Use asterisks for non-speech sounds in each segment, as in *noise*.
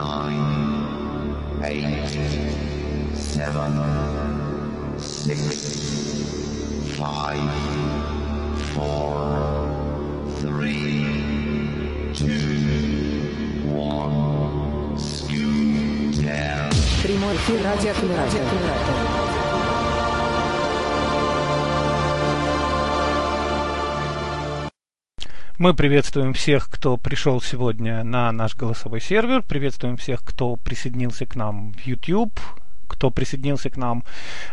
nine, eight, seven, six, five, four, three, two, one, scoot down. Прямой эфир радиоаккумулятор. Мы приветствуем всех, кто пришел сегодня на наш голосовой сервер. Приветствуем всех, кто присоединился к нам в YouTube, кто присоединился к нам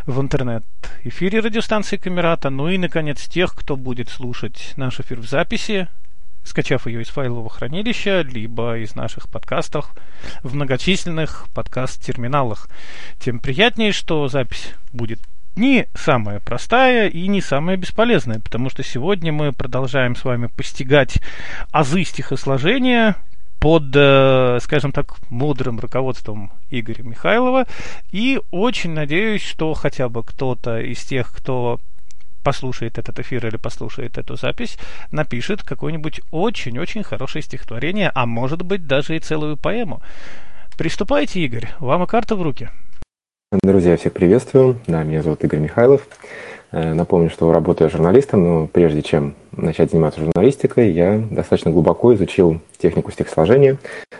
в интернет-эфире радиостанции Камерата. Ну и, наконец, тех, кто будет слушать наш эфир в записи, скачав ее из файлового хранилища, либо из наших подкастов в многочисленных подкаст-терминалах. Тем приятнее, что запись будет не самая простая и не самая бесполезная, потому что сегодня мы продолжаем с вами постигать азы стихосложения под, э, скажем так, мудрым руководством Игоря Михайлова. И очень надеюсь, что хотя бы кто-то из тех, кто послушает этот эфир или послушает эту запись, напишет какое-нибудь очень-очень хорошее стихотворение, а может быть даже и целую поэму. Приступайте, Игорь, вам и карта в руки. Друзья, всех приветствую. Да, меня зовут Игорь Михайлов. Э, напомню, что работаю журналистом, но прежде чем начать заниматься журналистикой, я достаточно глубоко изучил технику стихосложения.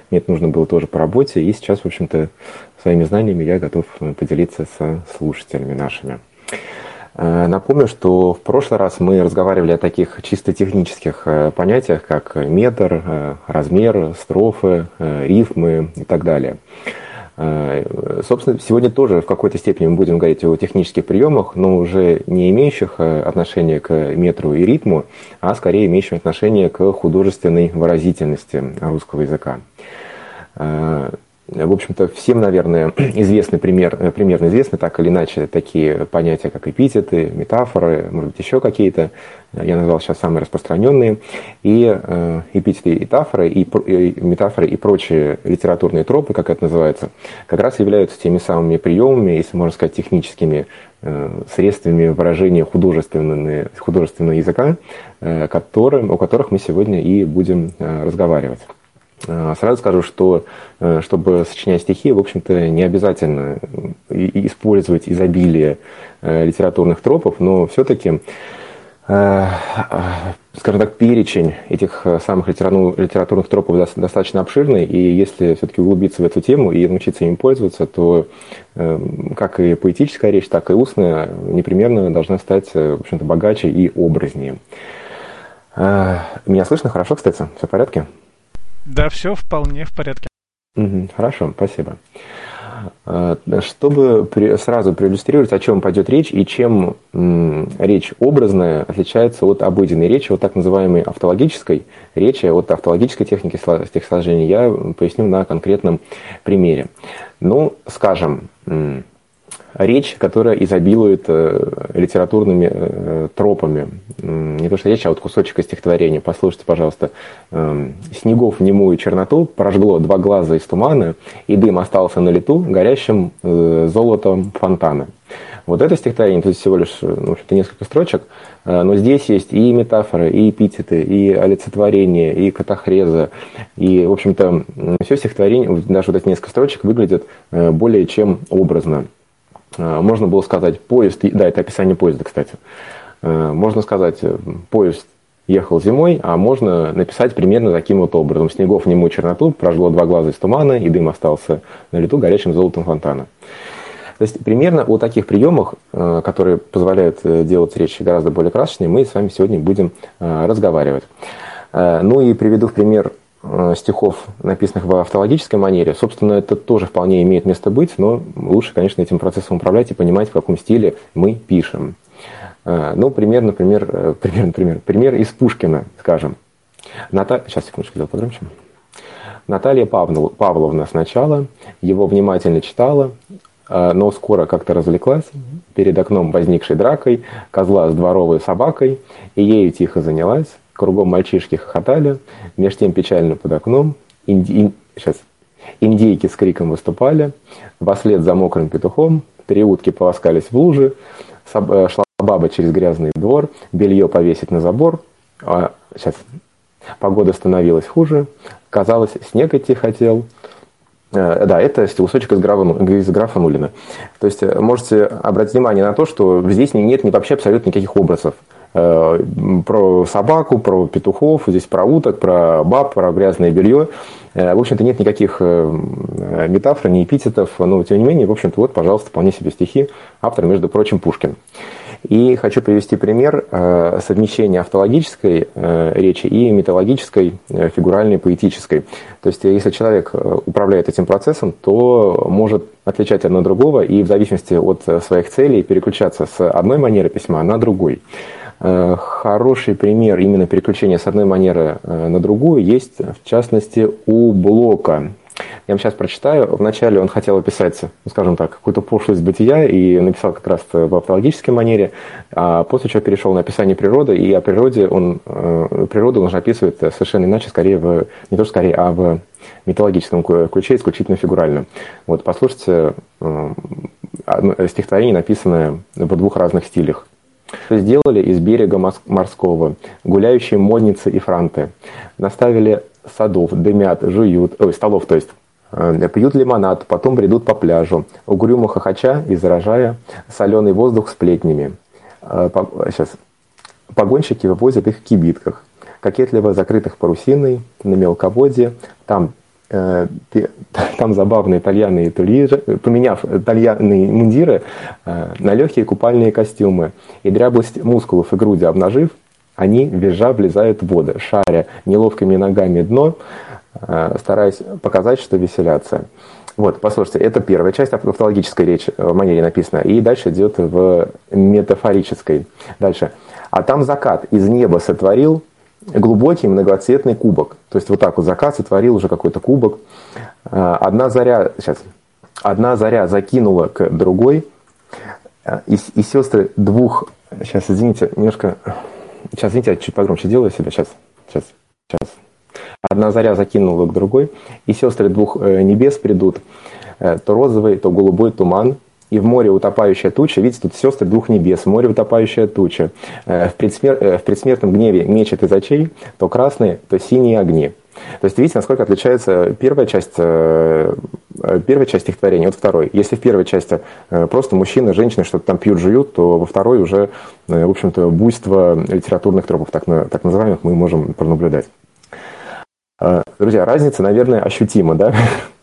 Мне это нужно было тоже по работе, и сейчас, в общем-то, своими знаниями я готов поделиться со слушателями нашими. Э, напомню, что в прошлый раз мы разговаривали о таких чисто технических э, понятиях, как метр, размер, строфы, рифмы и так далее – Э, собственно, сегодня тоже в какой-то степени мы будем говорить о технических приемах, но уже не имеющих э, отношения к метру и ритму, а скорее имеющих отношение к художественной выразительности русского языка. Э, в общем-то, всем, наверное, *clears throat* известны пример, примерно известны так или иначе такие понятия, как эпитеты, метафоры, может быть, еще какие-то я назвал сейчас самые распространенные, и э, эпитеты и метафоры, и, и метафоры и прочие литературные тропы, как это называется, как раз являются теми самыми приемами, если можно сказать, техническими э, средствами выражения художественного, художественного языка, э, которым, о которых мы сегодня и будем э, разговаривать. Э, сразу скажу, что э, чтобы сочинять стихи, в общем-то, не обязательно использовать изобилие э, литературных тропов, но все-таки скажем так, перечень этих самых литературных тропов достаточно обширный, и если все-таки углубиться в эту тему и научиться им пользоваться, то как и поэтическая речь, так и устная непременно должна стать, в общем-то, богаче и образнее. Меня слышно хорошо, кстати? Все в порядке? Да, все вполне в порядке. Хорошо, спасибо. Э, чтобы сразу проиллюстрировать, о чем пойдет речь и чем речь образная отличается от обыденной речи, от так называемой автологической речи, от автологической техники стихосложения, я поясню на конкретном примере. Ну, скажем, речь, которая изобилует э, литературными э, тропами. Не то что речь, а вот кусочек из стихотворения. Послушайте, пожалуйста. Эм, «Снегов немую черноту прожгло два глаза из тумана, и дым остался на лету горящим э, золотом фонтана». Вот это стихотворение, тут всего лишь ну, несколько строчек, но здесь есть и метафоры, и эпитеты, и олицетворение, и катахреза, и, в общем-то, все стихотворение, даже вот эти несколько строчек выглядят более чем образно. Э, можно было сказать поезд, да, это описание поезда, кстати. Э, можно сказать, э, поезд ехал зимой, а можно написать примерно таким вот образом. Снегов нему черноту, прожгло два глаза из тумана, и дым остался на лету горячим золотом фонтана. То есть примерно о таких приемах, которые позволяют делать речь гораздо более красочной, мы с вами сегодня будем разговаривать. Ну и приведу в пример Э, стихов, написанных в автологической манере, собственно, это тоже вполне имеет место быть, но лучше, конечно, этим процессом управлять и понимать, в каком стиле мы пишем. Э, ну, пример, например, э, пример, например, пример из Пушкина, скажем. Ната... Сейчас, секундочку, сделаю погромче. Наталья Павловна сначала его внимательно читала, но скоро как-то развлеклась перед окном возникшей дракой, козла с дворовой собакой, и ею тихо занялась, Кругом мальчишки хохотали, меж тем печально под окном. Инди... Сейчас. Индейки с криком выступали, вслед за мокрым петухом, три утки полоскались в луже, э, шла баба через грязный двор, белье повесить на забор. А, сейчас. Погода становилась хуже, казалось, снег идти хотел. Э, да, это кусочек из графа, из графа Нулина. То есть э, можете обратить внимание на то, что здесь нет вообще абсолютно никаких образов. Э, про собаку, про петухов, здесь про уток, про баб, про грязное белье. В общем-то, нет никаких метафор, ни эпитетов, но тем не менее, в общем-то, вот, пожалуйста, вполне себе стихи. Автор, между прочим, Пушкин. И хочу привести пример э, совмещения автологической э, речи и металлогической, э, фигуральной, поэтической. То есть, если человек управляет этим процессом, то может отличать одно другого и в зависимости от своих целей переключаться с одной манеры письма на другой. Хороший пример именно переключения с одной манеры на другую есть, в частности, у Блока. Я вам сейчас прочитаю. Вначале он хотел описать, ну, скажем так, какую-то пошлость бытия и написал как раз в автологической манере, а после чего перешел на описание природы, и о природе он, э, природу он уже описывает совершенно иначе, скорее в, не то что скорее, а в митологическом ключе, исключительно фигурально. Вот, послушайте э, стихотворение, написанное в двух разных стилях. Сделали из берега морского гуляющие модницы и франты. Наставили садов, дымят, жуют, ой, столов, то есть, э, пьют лимонад, потом бредут по пляжу, угрюмо хохоча и заражая соленый воздух сплетнями. Э, сейчас. Погонщики вывозят их в кибитках, кокетливо закрытых парусиной, на мелководье, там *laughs* там забавные итальяны тульиры, поменяв итальяные мундиры на легкие купальные костюмы и дряблость мускулов и груди обнажив, они, визжа, влезают в воды, шаря неловкими ногами дно, э, стараясь показать, что веселятся. Вот, послушайте, это первая часть автологической речи в манере написана, и дальше идет в метафорической. Дальше. А там закат из неба сотворил глубокий многоцветный кубок. То есть вот так вот закат сотворил уже какой-то кубок. Э, одна заря, сейчас, одна заря закинула к другой, э, и, и сестры двух, сейчас, извините, немножко Сейчас, извините, я чуть погромче делаю себя. Сейчас, сейчас, сейчас. Одна заря закинула к другой, и сестры двух э, небес придут. То розовый, то голубой туман, и в море утопающая туча, видите, тут сестры двух небес, море утопающая туча. Э, в, предсмер... в предсмертном гневе мечет из очей то красные, то синие огни. То есть видите, насколько отличается первая часть, э, первая часть стихотворения от второй. Если в первой части э, просто мужчина, женщина что-то там пьют, жуют, то во второй уже, э, в общем-то, буйство литературных тропов, так, так называемых, мы можем пронаблюдать. Друзья, разница, наверное, ощутима, да? *laughs*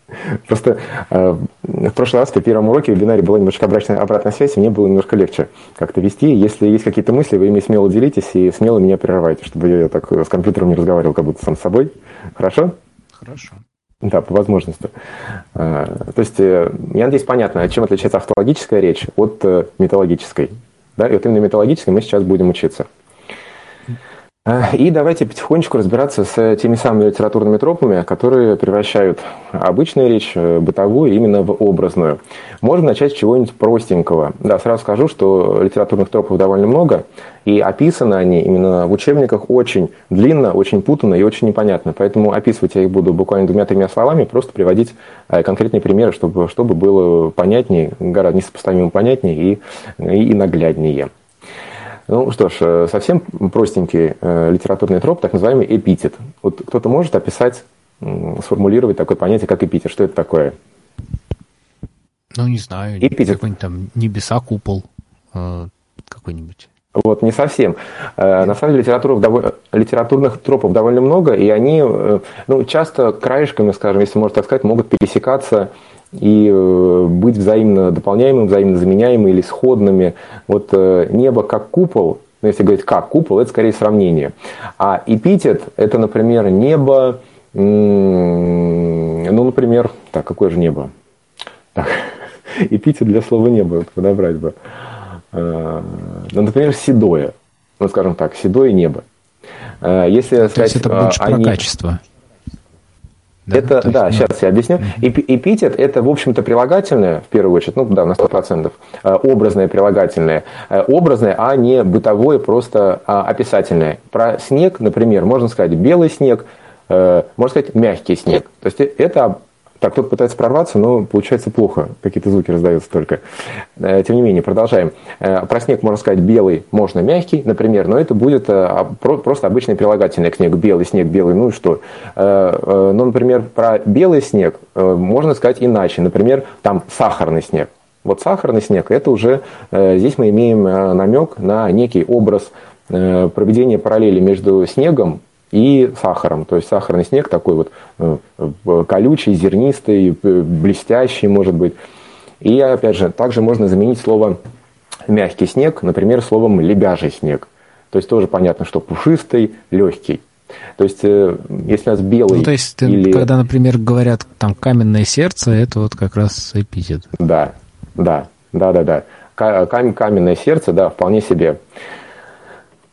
Просто э, в прошлый раз при первом уроке в вебинаре была немножко обратная, обратная связь, и мне было немножко легче как-то вести. Если есть какие-то мысли, вы ими смело делитесь и смело меня прерывайте, чтобы я так с компьютером не разговаривал, как будто сам с собой. Хорошо? Хорошо. Да, по возможности. Э, то есть, э, я надеюсь, понятно, чем отличается автологическая речь от э, металлогической. Да? И вот именно металлогической мы сейчас будем учиться. И давайте потихонечку разбираться с теми самыми литературными тропами, которые превращают обычную речь, э, бытовую, именно в образную. Можно начать с чего-нибудь простенького. Да, сразу скажу, что литературных тропов довольно много, и описаны они именно в учебниках очень длинно, очень путанно и очень непонятно. Поэтому описывать я их буду буквально двумя-тремя словами, просто приводить э, конкретные примеры, чтобы, чтобы было понятнее, гораздо несопоставимо понятнее и, и нагляднее. Ну что ж, э, совсем простенький э, литературный троп, так называемый эпитет. Вот кто-то может описать, сформулировать такое понятие, как эпитет. Что это такое? Ну, не знаю. Эпитет. Какой-нибудь там небеса, купол э, какой-нибудь. Вот, не совсем. Э, на самом деле литературных, литературных тропов довольно много, и они ну, часто краешками, скажем, если можно так сказать, могут пересекаться и э, быть взаимно дополняемым, взаимно заменяемым или сходными. Вот э, небо как купол, ну, если говорить как купол, это скорее сравнение. А эпитет – это, например, небо, ну, например, так, какое же небо? Так, *laughs* эпитет для слова небо подобрать бы. Э, ну, например, седое. Ну, скажем так, седое небо. Если То сказать, есть это больше про качество. Да? Это, есть, да, ну... сейчас я объясню. Эпитет – это, в общем-то, прилагательное, в первую очередь, ну да, на 100%, э, образное прилагательное. Э, образное, а не бытовое, просто а, описательное. Про снег, например, можно сказать белый снег, э, можно сказать мягкий снег. То есть это Так, кто-то пытается прорваться, но получается плохо. Какие-то звуки раздаются только. Э, тем не менее, продолжаем. Э, про снег можно сказать белый, можно мягкий, например, но это будет э, просто обычное прилагательное к снегу. Белый снег, белый, ну и что? Ну, например, про белый снег можно сказать иначе. Например, там сахарный снег. Вот сахарный снег, это уже здесь мы имеем намек на некий образ проведения параллели между снегом и сахаром. То есть сахарный снег такой вот э, колючий, зернистый, э, блестящий, может быть. И опять же, также можно заменить слово мягкий снег, например, словом лебяжий снег. То есть тоже понятно, что пушистый, легкий. То есть, э, если у нас белый... Ну, то есть, или... когда, например, говорят там каменное сердце, это вот как раз эпитет. Да, да, да, да, да. Каменное сердце, да, вполне себе.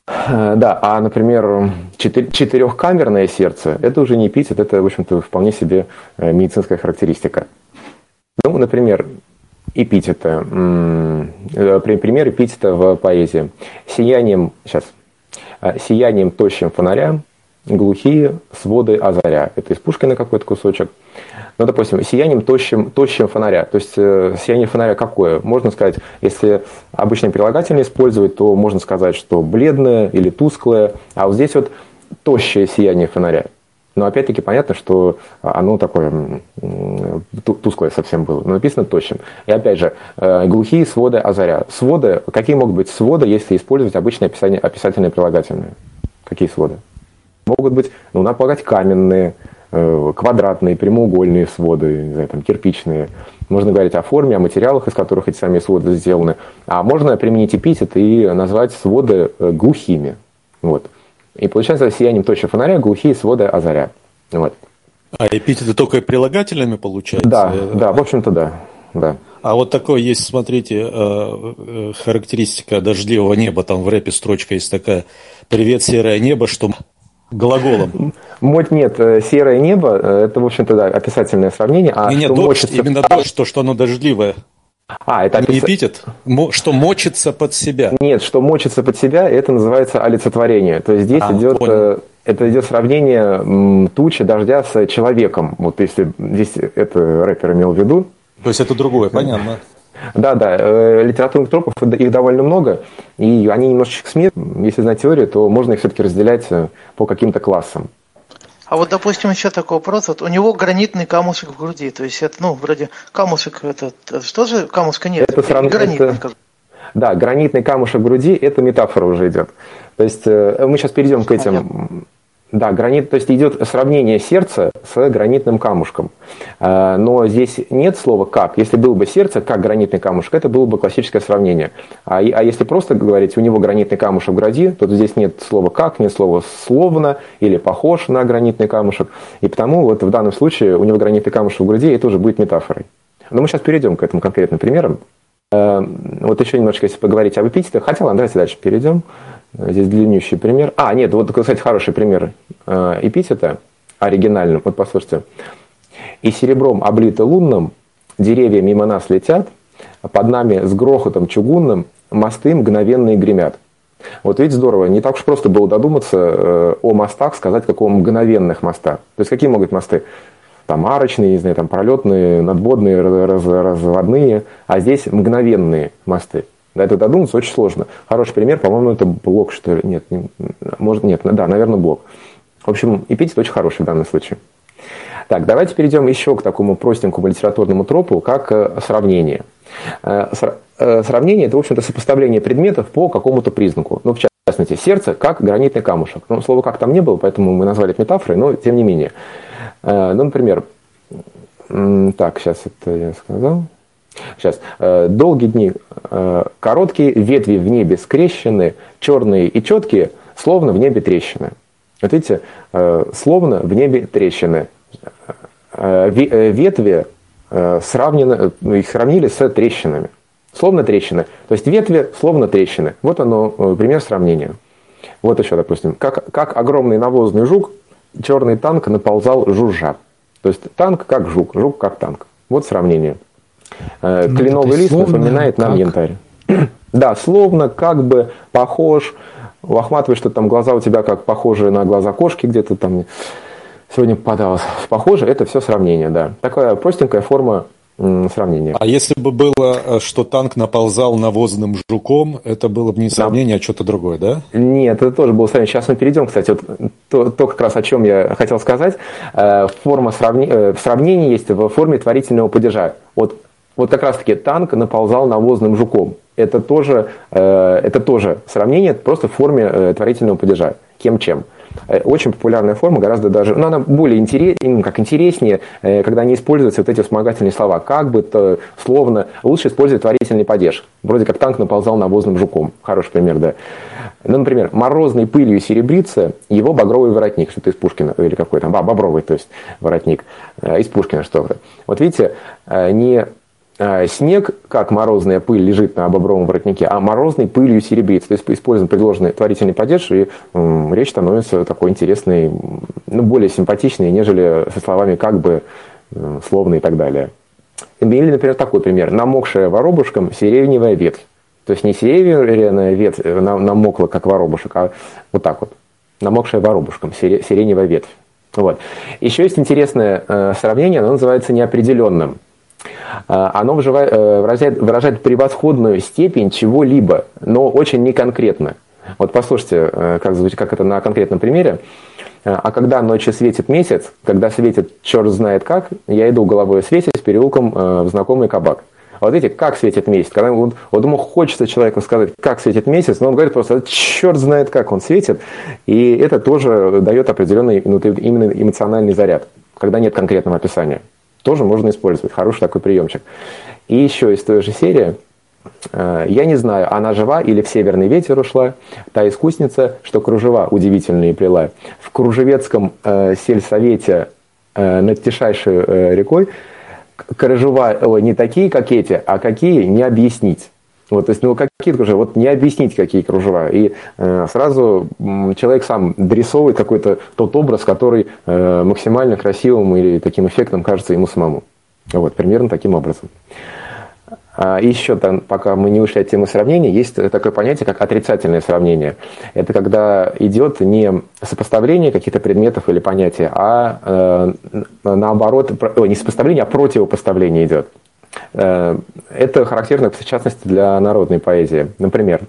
Э, да, а, например, четырехкамерное сердце – это уже не эпитет, это, в общем-то, вполне себе э, медицинская характеристика. Ну, например, эпитеты. Э, пример эпитета в поэзии. Сиянием, сейчас, сиянием тощим фонаря, глухие своды озаря. Это из Пушкина какой-то кусочек ну, допустим, сиянием тощим, тощим фонаря. То есть э, сияние фонаря какое? Можно сказать, если обычное прилагательное использовать, то можно сказать, что бледное или тусклое, а вот здесь вот тощее сияние фонаря. Но опять-таки понятно, что оно такое тусклое совсем было. Но написано тощим. И опять же, э, глухие своды озаря. Своды, какие могут быть своды, если использовать обычное описание, описательное прилагательное? Какие своды? Могут быть, ну, надо полагать, каменные, квадратные, прямоугольные своды, не знаю, там, кирпичные. Можно говорить о форме, о материалах, из которых эти сами своды сделаны. А можно применить эпитет и назвать своды э, глухими. Вот. И получается сиянием точно фонаря глухие своды озаря. Вот. А эпитеты только прилагательными получаются? Да, да, в общем-то да. да. А вот такое есть, смотрите, э, характеристика дождливого неба, там в рэпе строчка есть такая «Привет, серое небо, что глаголом. Моть нет, э, серое небо, э, это, в общем-то, да, описательное сравнение. А не, нет, дождь, мочится... именно дождь, то, что оно дождливое. А, это опис... эпитет, что мочится под себя. Нет, что мочится под себя, это называется олицетворение. То есть здесь а, идет, понял. Э, это идет сравнение тучи дождя с человеком. Вот если здесь это рэпер имел в виду. То есть это другое, понятно. Да, да, э, литературных тропов их довольно много, и они немножечко смешны. Если знать теорию, то можно их все-таки разделять э, по каким-то классам. А вот, допустим, еще такой вопрос. Вот у него гранитный камушек в груди. То есть это, ну, вроде камушек, это, что же камушка нет? Это срам... гранитный. Это... Да, гранитный камушек в груди, это метафора уже идет. То есть э, мы сейчас перейдем к этим да, гранит, то есть идет сравнение сердца с гранитным камушком. А, но здесь нет слова «как». Если было бы сердце, как гранитный камушек, это было бы классическое сравнение. А, а если просто говорить, у него гранитный камушек в груди, то здесь нет слова «как», нет слова «словно» или «похож на гранитный камушек». И потому вот в данном случае у него гранитный камушек в груди, это уже будет метафорой. Но мы сейчас перейдем к этому конкретным примерам. А, вот еще немножко, если поговорить об эпитетах, хотя, ладно, давайте дальше перейдем. Здесь длиннющий пример. А, нет, вот, кстати, хороший пример э, эпитета оригинальным. Вот послушайте. «И серебром облито лунным, деревья мимо нас летят, под нами с грохотом чугунным мосты мгновенные гремят». Вот видите, здорово. Не так уж просто было додуматься э, о мостах, сказать, как о мгновенных мостах. То есть, какие могут мосты? Там арочные, не знаю, там пролетные, надводные, раз, разводные. А здесь мгновенные мосты. До этого додуматься очень сложно. Хороший пример, по-моему, это блок, что ли. Нет, не, может, нет, да, наверное, блок. В общем, эпитет очень хороший в данном случае. Так, давайте перейдем еще к такому простенькому литературному тропу, как э, сравнение. Э, э, сравнение – это, в общем-то, сопоставление предметов по какому-то признаку. Ну, в частности, сердце как гранитный камушек. Ну, слова «как» там не было, поэтому мы назвали это метафорой, но тем не менее. Ну, например, так, сейчас это я сказал. Сейчас. Э, долгие дни э, короткие, ветви в небе скрещены, черные и четкие, словно в небе трещины. Вот видите, э, словно в небе трещины. Ветви сравнены, их сравнили с трещинами. Словно трещины. То есть ветви словно трещины. Вот оно, пример сравнения. Вот еще, допустим, как, как огромный навозный жук, черный танк наползал жужжа. То есть танк как жук, жук как танк. Вот сравнение. Э, ну, кленовый лист напоминает нам как? янтарь. *clears throat* Да, словно, как бы, похож. У Ахматовой что там глаза у тебя как похожие на глаза кошки где-то там сегодня попадалось похоже, это все сравнение, да. Такая простенькая форма сравнения. А если бы было, э, что танк наползал навозным жуком, это было бы не сравнение, да. а что-то другое, да? Нет, это тоже было сравнение. Сейчас мы перейдем, кстати, вот то, то как раз о чем я хотел сказать. Э, форма сравни... Сравнения есть в форме творительного падежа. Вот, вот как раз-таки танк наползал навозным жуком. Это тоже, это тоже сравнение, просто в форме творительного падежа. Кем чем. Э, очень популярная форма, гораздо даже, но она более интерес, как интереснее, э, когда не используются вот эти вспомогательные слова. Как бы то словно, лучше использовать творительный падеж. Вроде как танк наползал навозным жуком. Хороший пример, да. Ну, например, морозной пылью серебрится его багровый воротник, что-то из Пушкина, или какой там, а, бобровый, то есть воротник, э, из Пушкина что-то. Вот видите, не снег, как морозная пыль, лежит на бобровом воротнике, а морозной пылью серебрится. То есть используем предложенный творительный падеж, и речь становится такой интересной, ну, более симпатичной, нежели со словами как бы, словно и так далее. Или, например, такой пример. Намокшая воробушком сиреневая ветвь. То есть не сиреневая ветвь э, намокла, как воробушек, а вот так вот. Намокшая воробушком, сиреневая ветвь. Вот. Еще есть интересное э, сравнение, оно называется неопределенным. Э, оно э, выражает, выражает превосходную степень чего-либо, но очень неконкретно. Вот послушайте, э, как, как это на конкретном примере. А когда ночью светит месяц, когда светит черт знает как, я иду головой светить переулком в знакомый кабак. Вот видите, как светит месяц. Когда вот, вот ему хочется человеку сказать, как светит месяц, но он говорит просто, черт знает, как он светит. И это тоже дает определенный именно эмоциональный заряд, когда нет конкретного описания тоже можно использовать. Хороший такой приемчик. И еще из той же серии, э, я не знаю, она жива или в северный ветер ушла, та искусница, что кружева удивительные плела. В кружевецком э, сельсовете э, над тишайшей э, рекой кружева не такие, как эти, а какие, не объяснить. Вот, то есть, ну, какие кружева, вот не объяснить, какие кружева. И э, сразу человек сам дорисовывает какой-то тот образ, который э, максимально красивым или таким эффектом кажется ему самому. Вот, примерно таким образом. А еще там, пока мы не ушли от темы сравнения, есть такое понятие, как отрицательное сравнение. Это когда идет не сопоставление каких-то предметов или понятий, а э, наоборот, не сопоставление, а противопоставление идет. Э, это характерно, в частности, для народной поэзии. Например,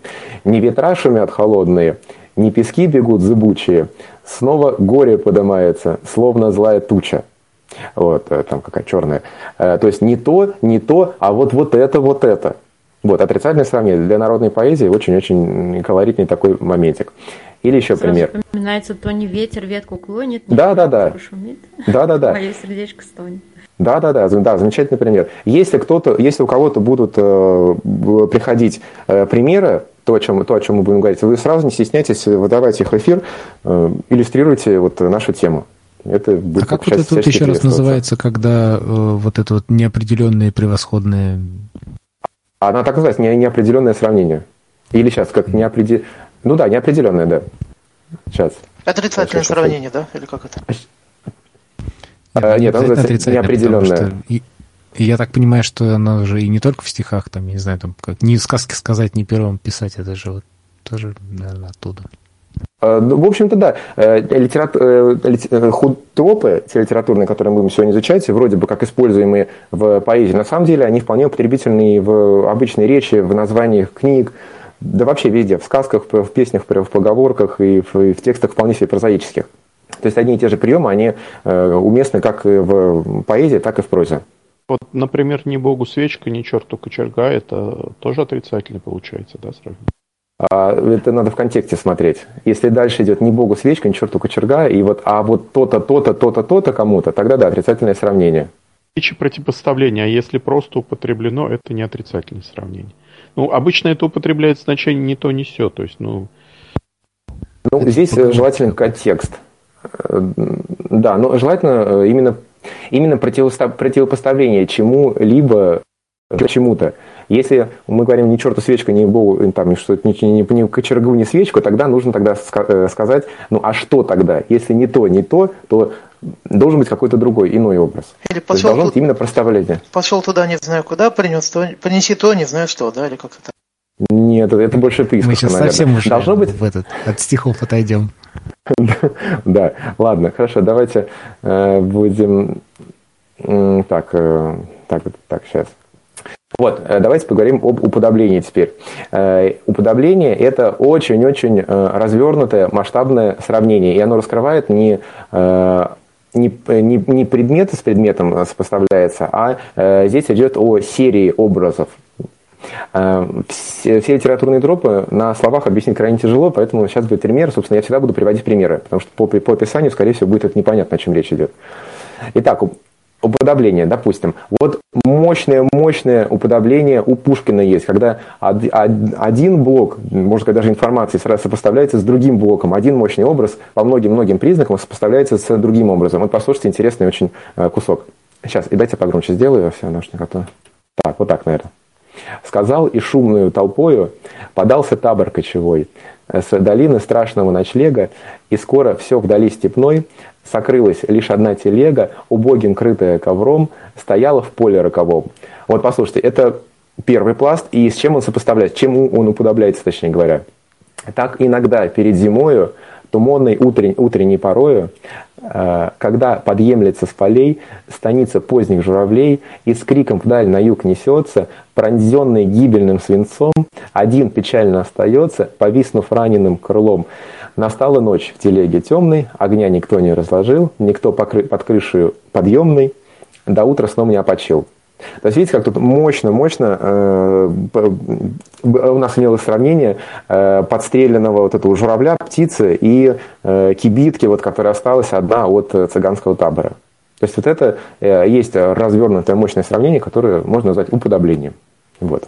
«Не ветра шумят холодные, не пески бегут зыбучие, снова горе поднимается, словно злая туча». Вот, э, там какая черная. Э, то есть не то, не то, а вот, вот это, вот это. Вот, отрицательное сравнение. Для народной поэзии очень-очень колоритный такой моментик. Или еще Сразу пример. Вспоминается, то не ветер ветку клонит, да, да, да. шумит. Да, да, да. Мое сердечко стонет. Да, да, да, да, замечательный пример. Если кто-то, если у кого-то будут э, приходить э, примеры, то о, чем, то, о чем мы будем говорить, вы сразу не стесняйтесь выдавать их в эфир, э, иллюстрируйте вот нашу тему. Это будет а как вот это вот еще раз называется, когда э, вот это вот неопределенное превосходное... Она так называется, не, неопределенное сравнение. Или сейчас, как неопределенное... Ну да, неопределенное, да. Сейчас. Отрицательное сравнение, да? Или как это? А, нет, неопределенное. И, и я так понимаю, что оно же и не только в стихах, там, я не знаю, там, как ни сказки сказать, ни первым писать, это же вот тоже, наверное, оттуда. А, ну, в общем-то, да. Э, литерат... Э, э, худтропы, те литературные, которые мы будем сегодня изучать, вроде бы как используемые в поэзии, на самом деле они вполне употребительные в обычной речи, в названиях книг, да вообще везде, в сказках, в песнях, в поговорках и в, и в текстах вполне себе прозаических. То есть одни и те же приемы, они э, уместны как в поэзии, так и в прозе. Вот, например, ни богу свечка, ни черту кочерга, это тоже отрицательно получается, да, сравнение? А, это надо в контексте смотреть. Если дальше идет не богу свечка, ни черту кочерга, и вот, а вот то-то, то-то, то-то, то-то кому-то, тогда да, отрицательное сравнение. Речи противопоставления, а если просто употреблено, это не отрицательное сравнение. Ну, обычно это употребляет значение не то, не все, то есть, ну... Ну, здесь желателен контекст. Э, да, но желательно э, именно, именно противопоставление чему-либо чему-то. Если мы говорим не черту свечка, не богу, там, что не, не, не кочергу, не свечку, тогда нужно тогда э, сказать, ну а что тогда? Если не то, не то, то должен быть какой-то другой, иной образ. Или пошел должно быть именно проставление. Пошел туда, не знаю куда, принес то, принеси то, не знаю что, да, или как это? Нет, это больше ты. Мы сейчас наверное. совсем уже Должно быть... в этот, от стихов отойдем. *laughs* Да, ладно, хорошо, давайте э, будем... Так, э, так, так, сейчас. Вот, э, давайте поговорим об уподоблении теперь. Уподобление – это очень-очень развернутое, масштабное сравнение, и оно раскрывает не не, не, не предмет с предметом сопоставляется, а э, здесь идет о серии образов. Э, Все, все литературные тропы на словах объяснить крайне тяжело, поэтому сейчас будет пример. Собственно, я всегда буду приводить примеры, потому что по, по описанию, скорее всего, будет это непонятно, о чем речь идет. Итак, уподобление, допустим. Вот мощное-мощное уподобление у Пушкина есть, когда од- од- один блок, можно сказать, даже информации сразу сопоставляется с другим блоком. Один мощный образ по многим-многим признакам сопоставляется с другим образом. Вот послушайте интересный очень э, кусок. Сейчас, и дайте погромче сделаю, все, наушник, а то... Так, вот так, наверное. Сказал и шумную толпою подался табор кочевой с долины страшного ночлега, и скоро все вдали степной, сокрылась лишь одна телега, убогим крытая ковром, стояла в поле роковом. Вот послушайте, это первый пласт, и с чем он сопоставляется, чему он уподобляется, точнее говоря. Так иногда перед зимою, туманной утрень, утренней порою, э, когда подъемлется с полей станица поздних журавлей и с криком вдаль на юг несется, пронзенный гибельным свинцом, один печально остается, повиснув раненым крылом. Настала ночь в телеге темной, огня никто не разложил, никто под крышей подъемной, до утра сном не опочил. То есть, видите, как тут мощно-мощно э, у нас имелось сравнение э, подстреленного вот этого журавля, птицы и э, кибитки, вот, которая осталась одна от э, цыганского табора. То есть, вот это э, есть развернутое мощное сравнение, которое можно назвать уподоблением. Вот.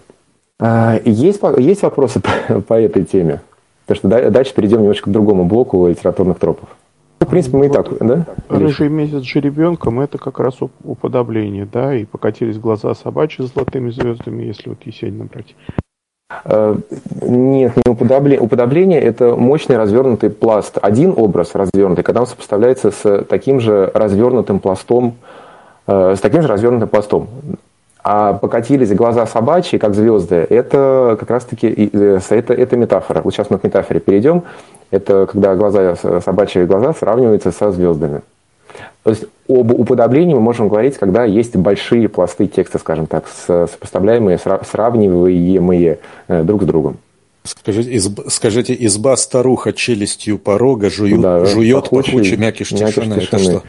А, Есть, есть вопросы *laughs* по, по этой теме? Потому что да- дальше перейдем немножко к другому блоку литературных тропов. Ну, В принципе, мы и так, да? Рыжий месяц жеребенком это как раз уп- уподобление, да, и покатились глаза собачьи с золотыми звездами, если вот Есенина брать. Э, Нет, не уподобление. Уподобление – это мощный развернутый пласт. Один образ развернутый, когда он сопоставляется с таким же развернутым пластом, э, с таким же развернутым пластом. А покатились глаза собачьи, как звезды, это как раз-таки э, это, это метафора. Вот сейчас мы к метафоре перейдем. Это когда глаза, с- собачьи глаза сравниваются со звездами. То есть об уподоблении мы можем говорить, когда есть большие пласты текста, скажем так, сопоставляемые, сра- сравниваемые э, друг с другом. Скажите, изб- скажите, изба старуха челюстью порога жуют, Да, жует пахучий пахучий мякиш тишины. Это что?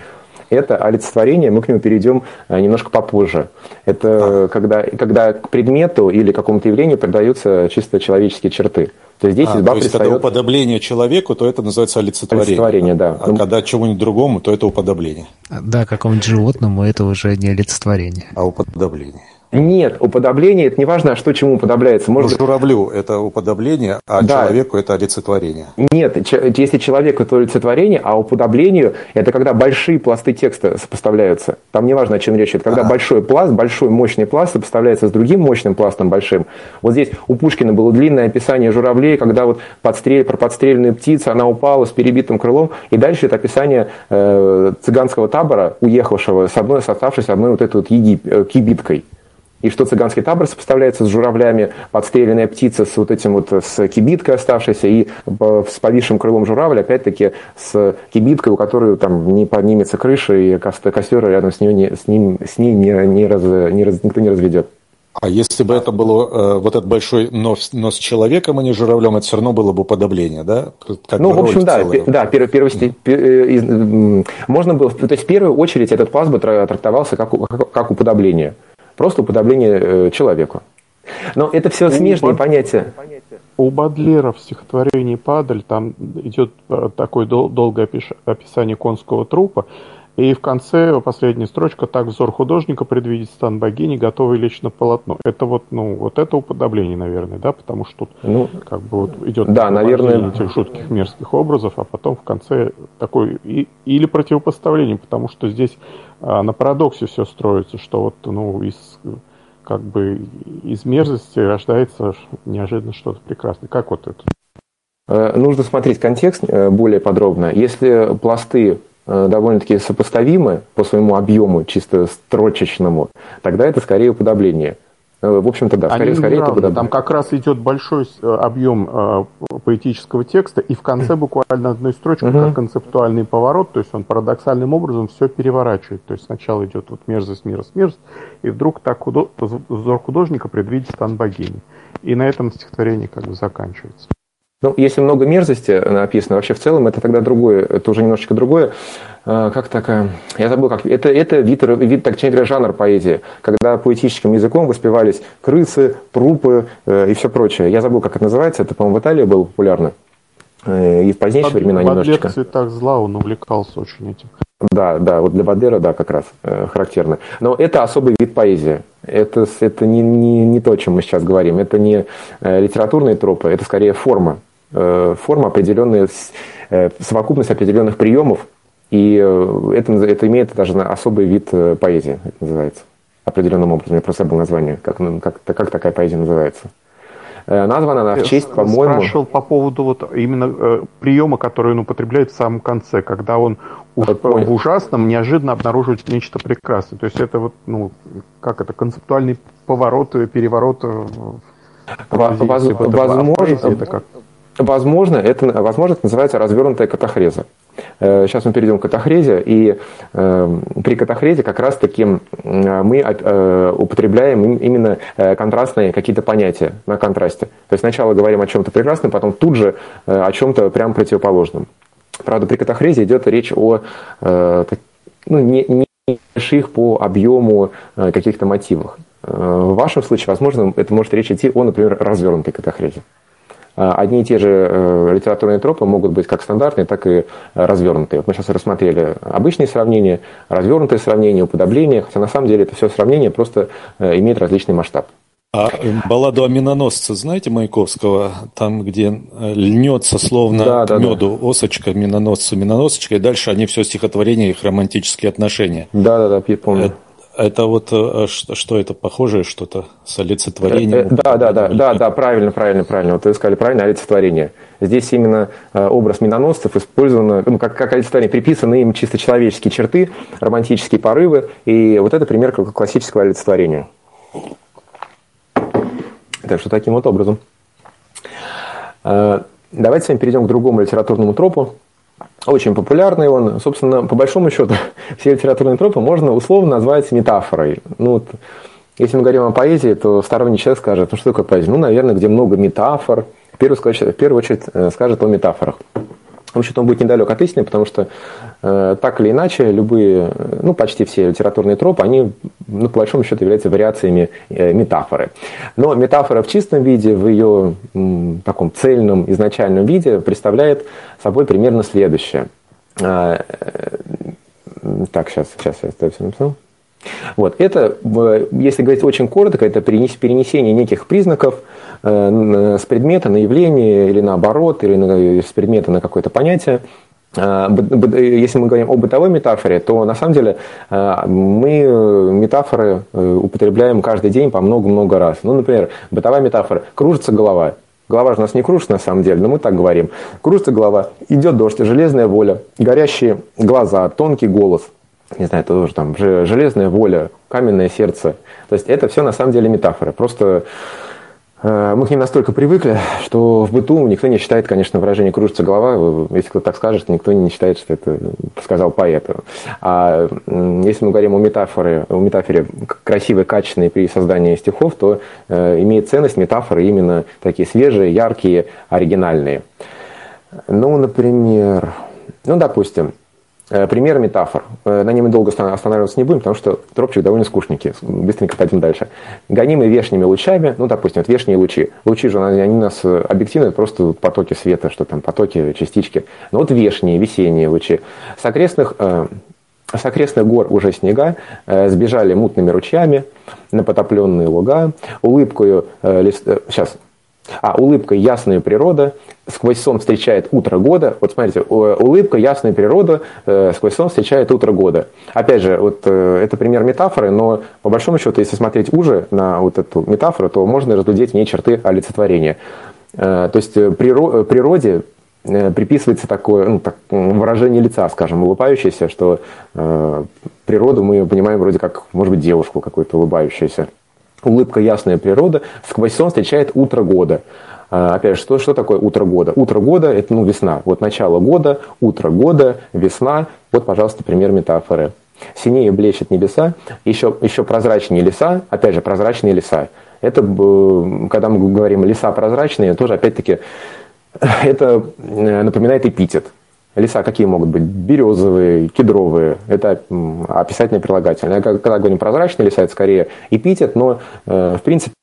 Это олицетворение, мы к нему перейдем э, немножко попозже. Это когда, когда к предмету или какому-то явлению придаются чисто человеческие черты. То есть здесь А, изба то есть, когда предстает уподобление человеку, то это называется олицетворение. олицетворение, да. А Ну, когда чему-нибудь другому, то это уподобление. Да, какому-нибудь животному это уже не олицетворение. А уподобление. Нет, уподобление, это не важно, что чему уподобляется. Ну, Может быть, журавлю это уподобление, а Да. человеку это олицетворение. Нет, если человек это олицетворение, а уподоблению это когда большие пласты текста сопоставляются. Там не важно, о чем речь идет. Когда Ага. большой пласт, большой мощный пласт сопоставляется с другим мощным пластом большим. Вот здесь у Пушкина было длинное описание журавлей, когда вот подстрел, про подстреленную птицу, она упала с перебитым крылом. И дальше это описание э, цыганского табора, уехавшего с одной, с оставшейся одной вот этой вот Егип- э, кибиткой. И что цыганский табор сопоставляется с журавлями, подстреленная птица с вот этим вот, с кибиткой оставшейся, и э, с повисшим крылом журавля, опять-таки, с кибиткой, у которой там не поднимется крыша, и кост- костер рядом с, нее не, с, ним, с ней не, не раз, не раз- никто не разведет. А если бы это было э, вот этот большой нос, нос человеком, а не журавлем, это все равно было бы уподобление, да? Как ну, в общем, да, целая. да, первый, первый, сте- пе- э, можно было, то есть в первую очередь этот пласт бы тра- трактовался как, как, как уподобление, просто уподобление э, человеку. Но это все смежные вот- понятия. У Бадлера в стихотворении «Падаль» там идет э, такое дол- долгое описание конского трупа, и в конце последняя строчка «Так взор художника предвидит стан богини, готовый лечь на полотно». Это вот, ну, вот это уподобление, наверное, да, потому что тут Ну, как бы вот идет Да, наверное. этих жутких мерзких образов, а потом в конце такой и- или противопоставление, потому что здесь на парадоксе все строится, что вот ну из как бы из мерзости рождается неожиданно что-то прекрасное. Как вот это? Э, Нужно смотреть контекст э, более подробно. Если пласты э, довольно-таки сопоставимы по своему объему, чисто строчечному, тогда это скорее уподобление. В общем-то, да, скорее, Они скорее это неравны. будет Там как раз идет большой э, объем э, поэтического текста, и в конце буквально одной строчки, Мгм. как концептуальный поворот, то есть он парадоксальным образом все переворачивает. То есть сначала идет вот мерзость, мерзость, мерзость, и вдруг так худо- взор художника предвидит стан богини. И на этом стихотворение как бы заканчивается. Ну, если много мерзости написано, вообще в целом это тогда другое, это уже немножечко другое. А, Как такая, я забыл, как это, это вид, вид, так точнее, жанр поэзии, когда поэтическим языком воспевались крысы, трупы э, и все прочее. Я забыл, как это называется, это, по-моему, в Италии было популярно. Э, И в позднейшие времена Бадлер немножечко. в «Цветах зла» он увлекался очень этим. Да, да, вот для Бадлера, да, как раз э, характерно. Но это особый вид поэзии. Это, это не, не, не то, о чем мы сейчас говорим. Это не э, литературные тропы, это скорее форма. Э, форма определенная, э, совокупность определенных приемов. И э, это, это имеет даже особый вид э, поэзии, это называется. Определенным образом. Я просто забыл название, как, ну, как, как такая поэзия называется. Э, Названа она в честь, Я по-моему... спрашивал по поводу вот именно э, приема, который он употребляет в самом конце, когда он уж в ужасном неожиданно обнаруживает нечто прекрасное. То есть это вот, ну, как это, концептуальный поворот, переворот. воз- это возможно, это как? Возможно, это, возможно, это называется развернутая катахреза. Э, Сейчас мы перейдем к катахрезе, и э, при катахрезе как раз-таки э, мы употребляем им- именно контрастные какие-то понятия на контрасте. То есть сначала говорим о чем-то прекрасном, потом тут же о чем-то прям противоположном. Правда, при катахрезе идет речь о ну, не, не по объему каких-то мотивах. В вашем случае, возможно, это может речь идти о, например, развернутой катахрезе. А, Одни и те же э, литературные тропы могут быть как стандартные, так и развернутые. Вот мы сейчас рассмотрели обычные сравнения, развернутые сравнения, уподобления, хотя на самом деле это все сравнение просто э, имеет различный масштаб. А э, балладу о миноносце знаете Маяковского? Там, где льнется словно Да, да, да. меду осочка, миноносцу, миноносочка, и дальше они все стихотворение, их романтические отношения. Да-да-да, я помню. Это, вот э, что, это похожее что-то с Э, олицетворением? э, Да, да, да, да, да, правильно, правильно, правильно. Вот вы сказали правильно, олицетворение. Здесь именно э, образ миноносцев использован, ну, как, как олицетворение, приписаны им чисто человеческие черты, романтические порывы, и вот это пример классического олицетворения. Так что таким вот образом. Э, Давайте с вами перейдем к другому литературному тропу. Очень популярный он. Собственно, по большому счету, *laughs* все литературные тропы можно условно назвать метафорой. Ну, вот, если мы говорим о поэзии, то сторонний человек скажет, ну что такое поэзия? Ну, наверное, где много метафор. В первую, в первую очередь э, скажет о метафорах. В общем-то, он будет недалек от истины, потому что э, так или иначе любые, э, ну почти все литературные тропы, они, ну, по большому счету, являются вариациями э, метафоры. Но метафора в чистом виде, в ее м, таком цельном изначальном виде представляет собой примерно следующее. А, э, так, сейчас, сейчас я это все написал. Вот, это, если говорить очень коротко, это перенес- перенесение неких признаков э, с предмета на явление или наоборот, или с предмета на какое-то понятие. А, Если мы говорим о бытовой метафоре, то на самом деле а, мы э, метафоры э, употребляем каждый день по много-много раз. Ну, например, бытовая метафора – кружится голова. Голова же у нас не кружится на самом деле, но мы так говорим. Кружится голова, идет дождь, железная воля, горящие глаза, тонкий голос – не знаю, тоже там же- железная воля, каменное сердце. То есть это все на самом деле метафоры. Просто э, мы к ним настолько привыкли, что в быту никто не считает, конечно, выражение «кружится голова», если кто-то так скажет, никто не считает, что это сказал поэт. А если мы говорим о метафоре, о метафоре красивой, качественной при создании стихов, то э, имеет ценность метафоры именно такие свежие, яркие, оригинальные. Ну, например, ну, допустим, Э, Пример метафор. Э, На мы долго оста- останавливаться не будем, потому что тропчик довольно скучненький. Быстренько пойдем дальше. Гонимые вешними лучами, ну, допустим, вот вешние лучи. Лучи же, они у нас э, объективно, просто потоки света, что там, потоки, частички. Но вот вешние, весенние лучи. С окрестных, э, с окрестных гор уже снега э, сбежали мутными ручьями на потопленные луга, улыбкою, э, лист- э, сейчас, а, улыбка ясная природа, сквозь сон встречает утро года. Вот смотрите, улыбка ясная природа, э, сквозь сон встречает утро года. Опять же, вот э, это пример метафоры, но по большому счету, если смотреть уже на вот эту метафору, то можно разглядеть в ней черты олицетворения. Э, То есть э, приро- э, природе э, приписывается такое ну, так, выражение лица, скажем, улыбающееся, что э, природу мы понимаем вроде как, может быть, девушку какую-то улыбающуюся. Улыбка ясная природа, сквозь встречает утро года. А, Опять же, что, что такое утро года? Утро года – это ну, весна. Вот начало года, утро года, весна. Вот, пожалуйста, пример метафоры. Синее блещет небеса, еще, еще прозрачнее леса, опять же, прозрачные леса. Это, когда мы говорим леса прозрачные, тоже, опять-таки, *laughs* это э, напоминает эпитет. Леса какие могут быть? Березовые, кедровые. Это описательное прилагательное. Когда говорим прозрачные леса, это скорее эпитет, но, э, в принципе,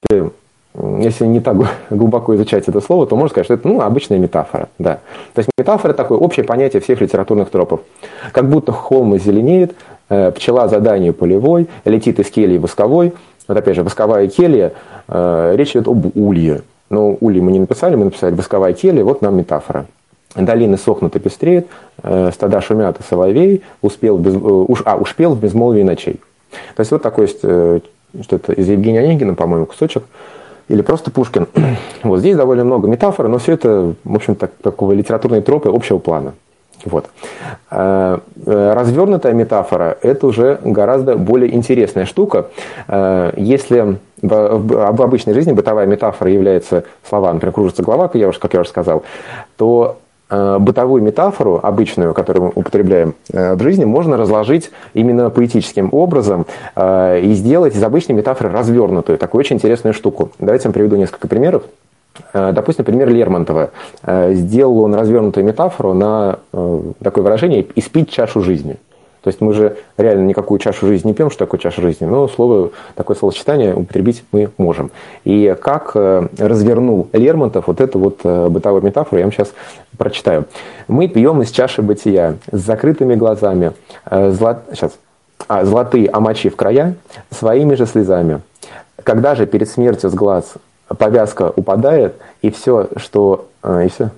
если не так *laughs* глубоко изучать это слово, то можно сказать, что это ну, обычная метафора. Да. То есть метафора – такое общее понятие всех литературных тропов. Как будто холм зеленеет, э, пчела заданию полевой, летит из кельи восковой. Вот опять же, восковая келья, э, речь идет об улье. Но улье мы не написали, мы написали восковая келья, вот нам метафора. Долины сохнут и пестреют, э, стада шумят и соловей, успел без- э, уж, а, уж пел в безмолвии ночей. То есть вот такой есть, э, что-то из Евгения Онегина, по-моему, кусочек, или просто Пушкин. *clears throat* Вот здесь довольно много метафор, но все это, в общем, так, такого литературные тропы общего плана. Вот. Развернутая метафора – это уже гораздо более интересная штука. Если в, обычной жизни бытовая метафора является слова, например, кружится голова, как я уже, как я уже сказал, то бытовую метафору, обычную, которую мы употребляем э, в жизни, можно разложить именно поэтическим образом э, и сделать из обычной метафоры развернутую, такую очень интересную штуку. Давайте я вам приведу несколько примеров. Э, Допустим, пример Лермонтова. Э, Сделал он развернутую метафору на э, такое выражение «испить чашу жизни». То есть мы же реально никакую чашу жизни не пьем, что такое чаша жизни, но слово, такое словосочетание употребить мы можем. И как э, развернул Лермонтов вот эту вот э, бытовую метафору, я вам сейчас прочитаю. «Мы пьем из чаши бытия с закрытыми глазами, э, зло- сейчас, а, золотые омочи в края, своими же слезами. Когда же перед смертью с глаз повязка упадает, и все, что... И все,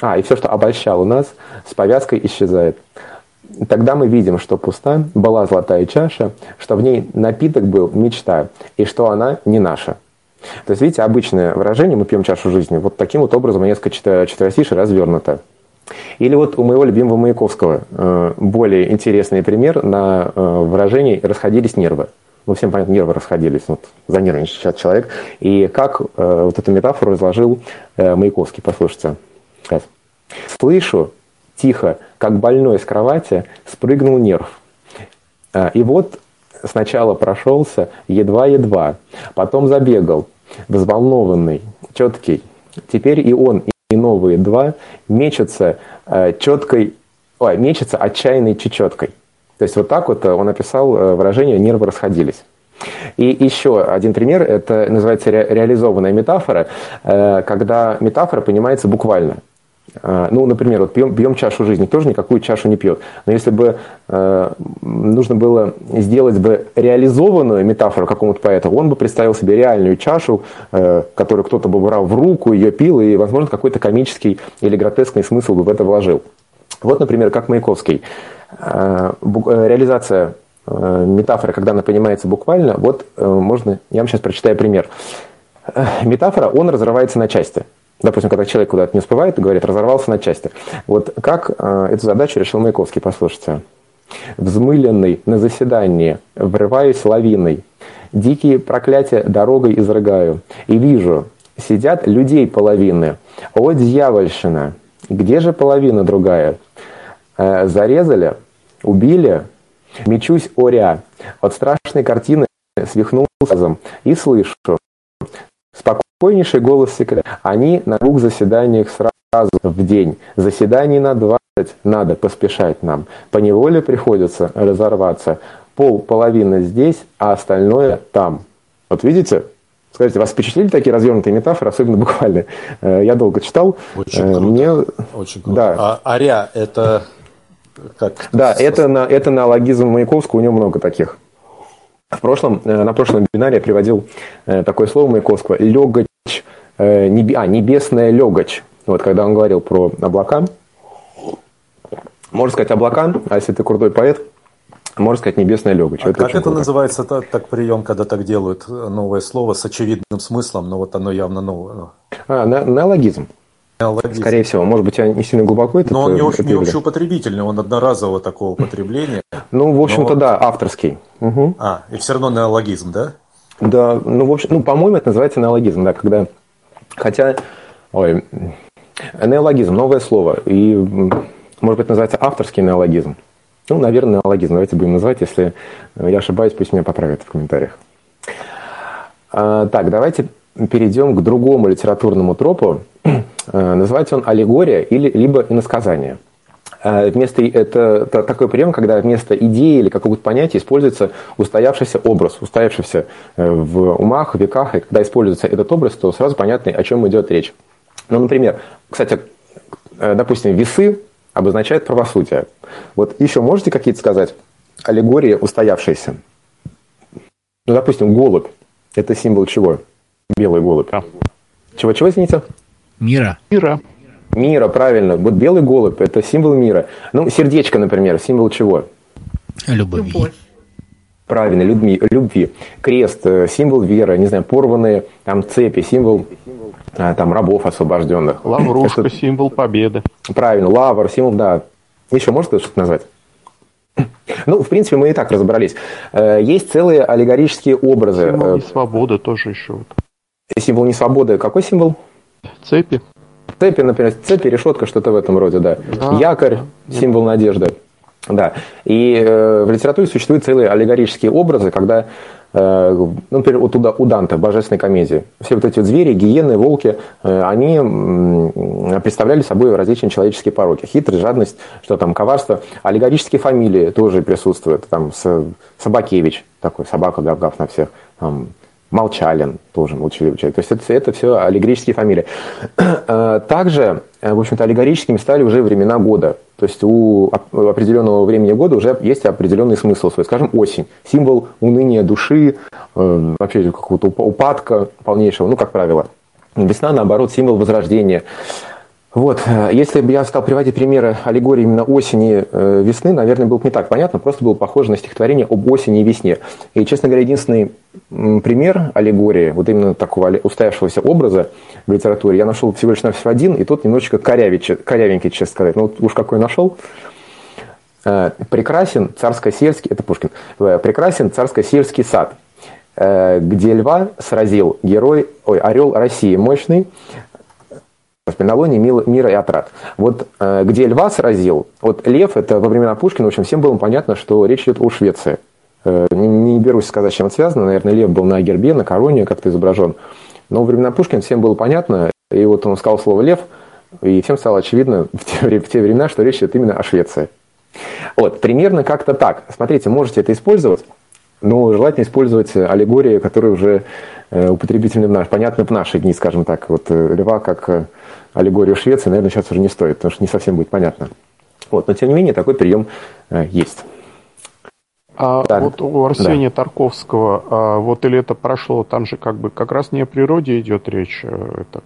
а, и все, что обольщало нас, с повязкой исчезает. Тогда мы видим, что пуста была золотая чаша, что в ней напиток был мечта, и что она не наша. То есть, видите, обычное выражение «мы пьем чашу жизни», вот таким вот образом несколько четверостишей развернуто. Или вот у моего любимого Маяковского э, более интересный пример на э, выражение «расходились нервы». Ну, всем понятно, нервы расходились, вот, занервничал сейчас человек. И как э, вот эту метафору разложил э, Маяковский, послушайте. Сейчас. «Слышу, тихо, как больной с кровати спрыгнул нерв. А, И вот сначала прошелся едва-едва, потом забегал, взволнованный, четкий. Теперь и он, и новые два мечутся э, четкой, ой, мечутся отчаянной чечеткой. То есть вот так вот э, он описал э, выражение «нервы расходились». И еще один пример, это называется ре- реализованная метафора, э, когда метафора понимается буквально. А, Ну, например, вот пьем, пьем чашу жизни, тоже никакую чашу не пьет. Но если бы э, нужно было сделать бы реализованную метафору какому-то поэту, он бы представил себе реальную чашу, э, которую кто-то бы брал в руку, ее пил, и, возможно, какой-то комический или гротескный смысл бы в это вложил. Вот, например, как Маяковский. Э, э, Реализация э, метафоры, когда она понимается буквально, вот э, можно, я вам сейчас прочитаю пример. Э, Метафора, он разрывается на части. Допустим, когда человек куда-то не успевает, говорит, разорвался на части. Вот как э, эту задачу решил Маяковский, послушайте. Взмыленный на заседании, врываюсь лавиной, дикие проклятия дорогой изрыгаю, и вижу, сидят людей половины. О, дьявольщина! Где же половина другая? Э, зарезали, убили, мечусь оря. От страшной картины свихнулся разом и слышу, Спокойнейший голос секрет. Они на двух заседаниях сразу в день. Заседаний на 20 надо поспешать нам. По неволе приходится разорваться. Пол, половина здесь, а остальное там. Вот видите? Скажите, вас впечатлили такие развернутые метафоры, особенно буквально? Э, Я долго читал. Очень Э, круто. Мне... Очень круто. Да. А аря это как? Да, это, на, это на логизм Маяковского, у него много таких. В прошлом, э, на прошлом вебинаре я приводил э, такое слово Маяковского «легоч», э, а, «небесная легоч». Вот, когда он говорил про облака, можно сказать облака, а если ты крутой поэт, можно сказать небесная легоч. А как очень это круто. называется, так, так прием, когда так делают новое слово с очевидным смыслом, но вот оно явно новое. ну, А, на, неологизм. Скорее всего. Может быть, я не сильно глубоко это Но он не, ощ- не общеупотребительный, он одноразового такого употребления. Ну, в общем-то, Но- да, авторский. Мгм. А, и все равно неологизм, да? Да, ну, в общем, ну, по-моему, это называется неологизм, да, когда, хотя, ой, неологизм, новое слово, и, может быть, называется авторский неологизм. Ну, наверное, неологизм, давайте будем называть, если я ошибаюсь, пусть меня поправят в комментариях. А, так, давайте перейдем к другому литературному тропу. А, называется он аллегория или либо иносказание. А, вместо, это, это такой прием, когда вместо идеи или какого-то понятия используется устоявшийся образ, устоявшийся э, в умах, в веках, и когда используется этот образ, то сразу понятно, о чем идет речь. Ну, например, кстати, э, допустим, весы обозначают правосудие. Вот еще можете какие-то сказать аллегории устоявшиеся? Ну, допустим, голубь. Это символ чего? Белый голубь. Чего-чего, извините? Мира. Мира. Мира, правильно. Вот белый голубь – это символ мира. Ну, сердечко, например, символ чего? Любовь. Любовь. Правильно, людьми, любви. Крест, э, символ веры, не знаю, порванные там цепи, символ а, там рабов освобожденных. Лаврушка, Это- символ победы. Правильно, лавр, символ, да. Еще можете что-то назвать? *laughs* Ну, в принципе, мы и так разобрались. Э, Есть целые аллегорические образы. Символ Э, несвободы тоже еще. Вот. Символ несвободы. Какой символ? Цепи. Цепи, например, цепи, решетка, что-то в этом роде, да. Да. Якорь, символ надежды. Да. И э, в литературе существуют целые аллегорические образы, когда, э, например, вот у, Да- у Данте в «Божественной комедии», все вот эти вот звери, гиены, волки, э, они м, представляли собой различные человеческие пороки. Хитрость, жадность, что там, коварство. Аллегорические фамилии тоже присутствуют. Там С- Собакевич, такой, собака гав-гав на всех. Там, Молчалин, тоже молчаливый человек. То есть это, это все аллегорические фамилии. *clears throat* Э, Также, э, в общем-то, аллегорическими стали уже времена года. То есть у оп- у определенного времени года уже есть определенный смысл свой. Скажем, осень. Символ уныния души, э, вообще какого-то упа- упадка полнейшего, ну, как правило. Весна, наоборот, символ возрождения. Вот, э, если бы я стал приводить примеры аллегории именно осени, э, весны, наверное, было бы не так понятно, просто было похоже на стихотворение об осени и весне. И, честно говоря, единственный пример аллегории, вот именно такого устоявшегося образа в литературе, я нашел всего лишь навсего один, и тот немножечко корявенький, честно сказать. Ну, вот уж какой нашел. Э, Прекрасен царско-сельский, это Пушкин, э, прекрасен царско-сельский сад, где льва сразил герой, ой, орел России мощный, Воспоминалоний мила- мира и отрад. Вот э, где льва сразил, вот лев, это во времена Пушкина, в общем, всем было понятно, что речь идет о Швеции. Э, не, не берусь сказать, с чем это связано, наверное, лев был на гербе, на короне как-то изображен. Но во времена Пушкина всем было понятно, и вот он сказал слово лев, и всем стало очевидно *laughs* в те, в те времена, что речь идет именно о Швеции. Вот, примерно как-то так. Смотрите, можете это использовать, но желательно использовать аллегории, которые уже э, употребительны в наш, понятны в наши дни, скажем так. Вот льва как аллегорию Швеции, наверное, сейчас уже не стоит, потому что не совсем будет понятно. Вот, но тем не менее такой прием э, есть. А Да. вот у Арсения Тарковского, а, вот или это прошло, там же как бы как раз не о природе идет речь. э, Это,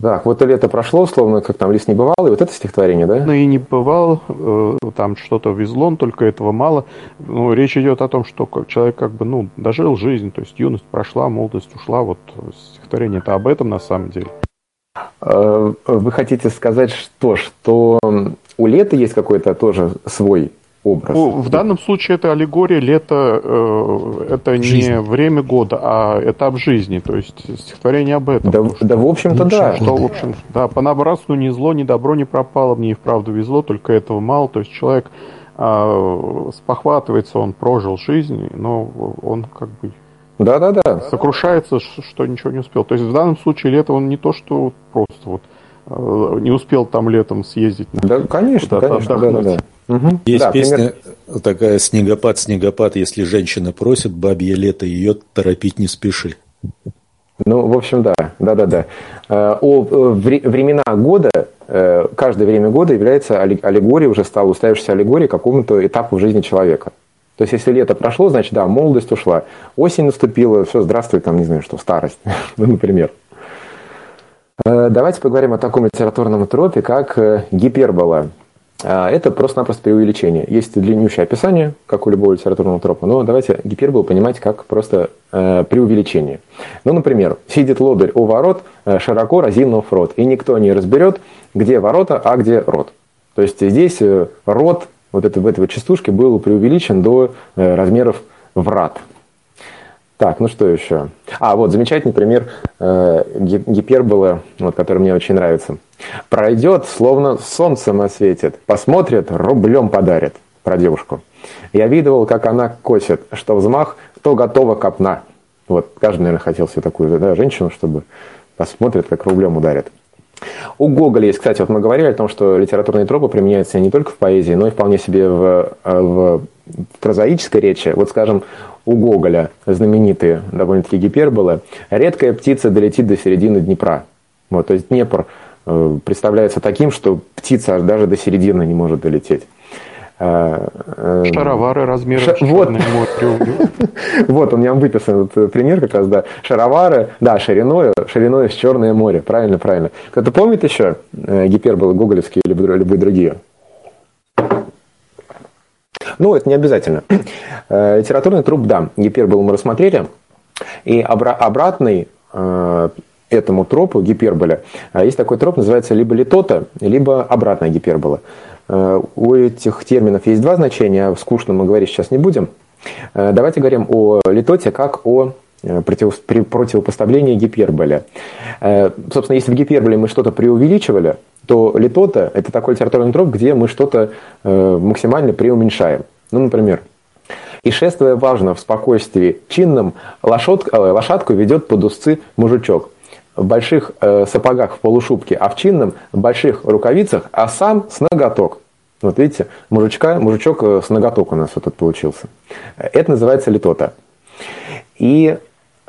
Так, вот и лето прошло, словно как там лист не бывал, и вот это стихотворение, да? ну и не бывал, э, там что-то везло, но только этого мало. Ну, речь идет о том, что человек как бы, ну, дожил жизнь, то есть юность прошла, молодость ушла, вот стихотворение это об этом на самом деле. Э, Вы хотите сказать что? Что у лета есть какой-то тоже свой образ? Ну, в данном случае это аллегория лето, э, это не Жизнь. время года, а этап жизни, то есть стихотворение об этом. Да, То, что- да, в общем-то, да. Что, в общем, да, понабрасываю ни зло, ни добро не пропало, мне и вправду везло, только этого мало. То есть человек а, спохватывается, он прожил жизнь, но он как бы Да, да, да. сокрушается, что ничего не успел. То есть в данном случае лето он не то, что вот просто вот э, не успел там летом съездить. на- Да, конечно, конечно, да, да, да. Мгм. Есть Да, песня пример- такая «Снегопад, снегопад, если женщина просит, бабье лето, ее торопить не спеши». Ну, в общем, да, да, да, да. Э, О э, вре- времена года, э, каждое время года является алле- аллегорией, уже стала уставившейся аллегорией какому-то этапу в жизни человека. То есть, если лето прошло, значит, да, молодость ушла, осень наступила, все, здравствуй, там, не знаю, что, старость, *laughs* ну, например. Э, Давайте поговорим о таком литературном тропе, как э, гипербола. А, Это просто-напросто преувеличение. Есть длиннющее описание, как у любого литературного тропа, но давайте гиперболу понимать как просто э, преувеличение. Ну, например, сидит лодырь у ворот, э, широко разинув рот, и никто не разберет, где ворота, а где рот. То есть здесь э, рот вот это, в этой вот частушке был преувеличен до э, размеров врат. Так, ну что еще? А, вот замечательный пример э, ги- гиперболы, вот, который мне очень нравится. Пройдет, словно солнцем осветит, посмотрит, рублем подарит. Про девушку. Я видывал, как она косит, что взмах, то готова копна. Вот каждый, наверное, хотел себе такую да, женщину, чтобы посмотрит, как рублем ударит. У Гоголя есть, кстати, вот мы говорили о том, что литературные тропы применяются не только в поэзии, но и вполне себе в, в прозаической речи. Вот, скажем, у Гоголя знаменитые довольно-таки гиперболы. «Редкая птица долетит до середины Днепра». Вот, то есть Днепр э, представляется таким, что птица аж даже до середины не может долететь. Э, э, Шаровары размером Ша- вот. *laughs* Вот, у меня выписан этот пример как раз, да. Шаровары, да, шириной, шириной с Черное море. Правильно, правильно. Кто-то помнит еще э, гиперболы гоголевские или любые другие? Ну, это не обязательно. Э, Литературный труп, да, гиперболу мы рассмотрели. И обра- обратный э, этому тропу гиперболе э, есть такой троп, называется либо литота, либо обратная гипербола. Э, У этих терминов есть два значения, о скучном мы говорить сейчас не будем. Э, Давайте говорим о литоте как о э, противопоставлении гиперболе. Собственно, если в гиперболе мы что-то преувеличивали, то литота – это такой литературный троп, где мы что-то максимально преуменьшаем. Ну, например, «И шествуя важно в спокойствии чинном, лошадк- лошадку ведет под узцы мужичок. В больших э, сапогах в полушубке, а в больших рукавицах, а сам с ноготок». Вот видите, мужичка, мужичок э, с ноготок у нас вот тут получился. Это называется литота. И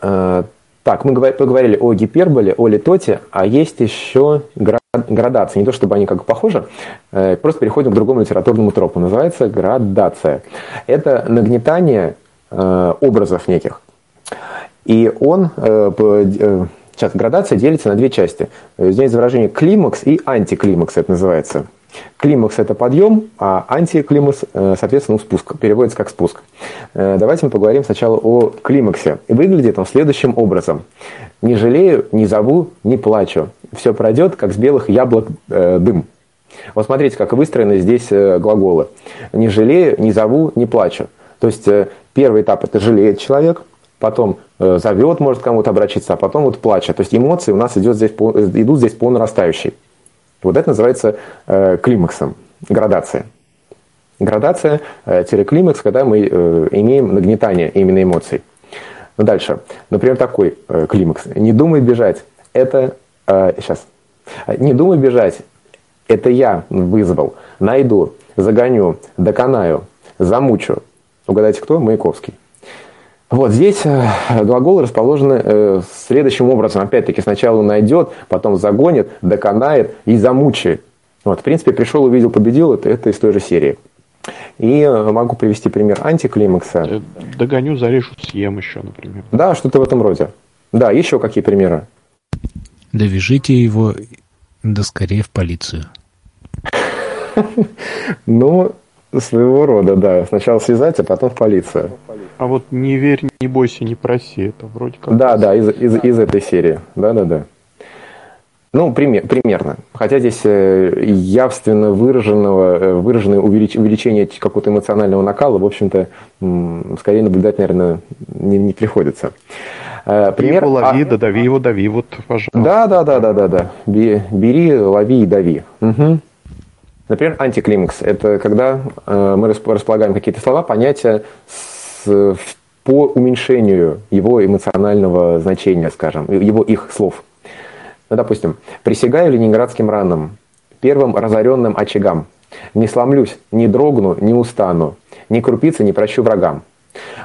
э, так, мы говор- поговорили о гиперболе, о литоте, а есть еще гра- градация. Не то чтобы они как бы похожи, э, просто переходим к другому литературному тропу. Называется градация. Это нагнетание э, образов неких. И он, э, э, сейчас, градация делится на две части. Здесь выражение климакс и антиклимакс, это называется. Климакс – это подъем, а антиклимакс, э, соответственно, спуск. Переводится как спуск. Э, Давайте мы поговорим сначала о климаксе. И выглядит он следующим образом. «Не жалею, не зову, не плачу. Все пройдет, как с белых яблок э, дым». Вот смотрите, как выстроены здесь э, глаголы. «Не жалею, не зову, не плачу». То есть первый этап – это жалеет человек, потом э, зовет, может кому-то обратиться, а потом вот плачет. То есть эмоции у нас идет здесь по- идут здесь по нарастающей. Вот это называется э, климаксом, градация. Градация, э, тире климакс, когда мы имеем нагнетание именно эмоций. Ну, дальше. Например, такой климакс. Не думай бежать. Это... сейчас. Не думай бежать. Это я вызвал. Найду, загоню, доконаю, замучу. Угадайте, кто? Маяковский. Вот здесь э, глаголы расположены э, следующим образом. Опять-таки, сначала найдет, потом загонит, доконает и замучает. Вот, в принципе, пришел, увидел, победил, это, это из той же серии. И э, могу привести пример антиклимакса. Э, Догоню, зарежу, съем еще, например. Да, что-то в этом роде. Да, еще какие примеры? Довяжите его, да скорее в полицию. *laughs* Ну, своего рода, да. Сначала связать, а потом в полицию. А вот не верь, не бойся, не проси. Это вроде как... Да, да, из, из, из этой серии. Да, да, да. Ну, пример, примерно. Хотя здесь э, явственно выраженного, э, выраженное увелич- увеличение какого-то эмоционального накала, в общем-то, скорее наблюдать, наверное, не, не приходится. Э, Пример, его а- лови, да дави его, дави. Вот, пожалуйста. Да, да, да, да, да, да. Бе- Бери, лови и дави. Мгм. Например, антиклимакс. Это когда э, мы расп- располагаем какие-то слова, понятия с- по уменьшению его эмоционального значения, скажем, его их слов. Ну, допустим, присягаю ленинградским ранам, первым разоренным очагам. Не сломлюсь, не дрогну, не устану, ни крупицы не прощу врагам.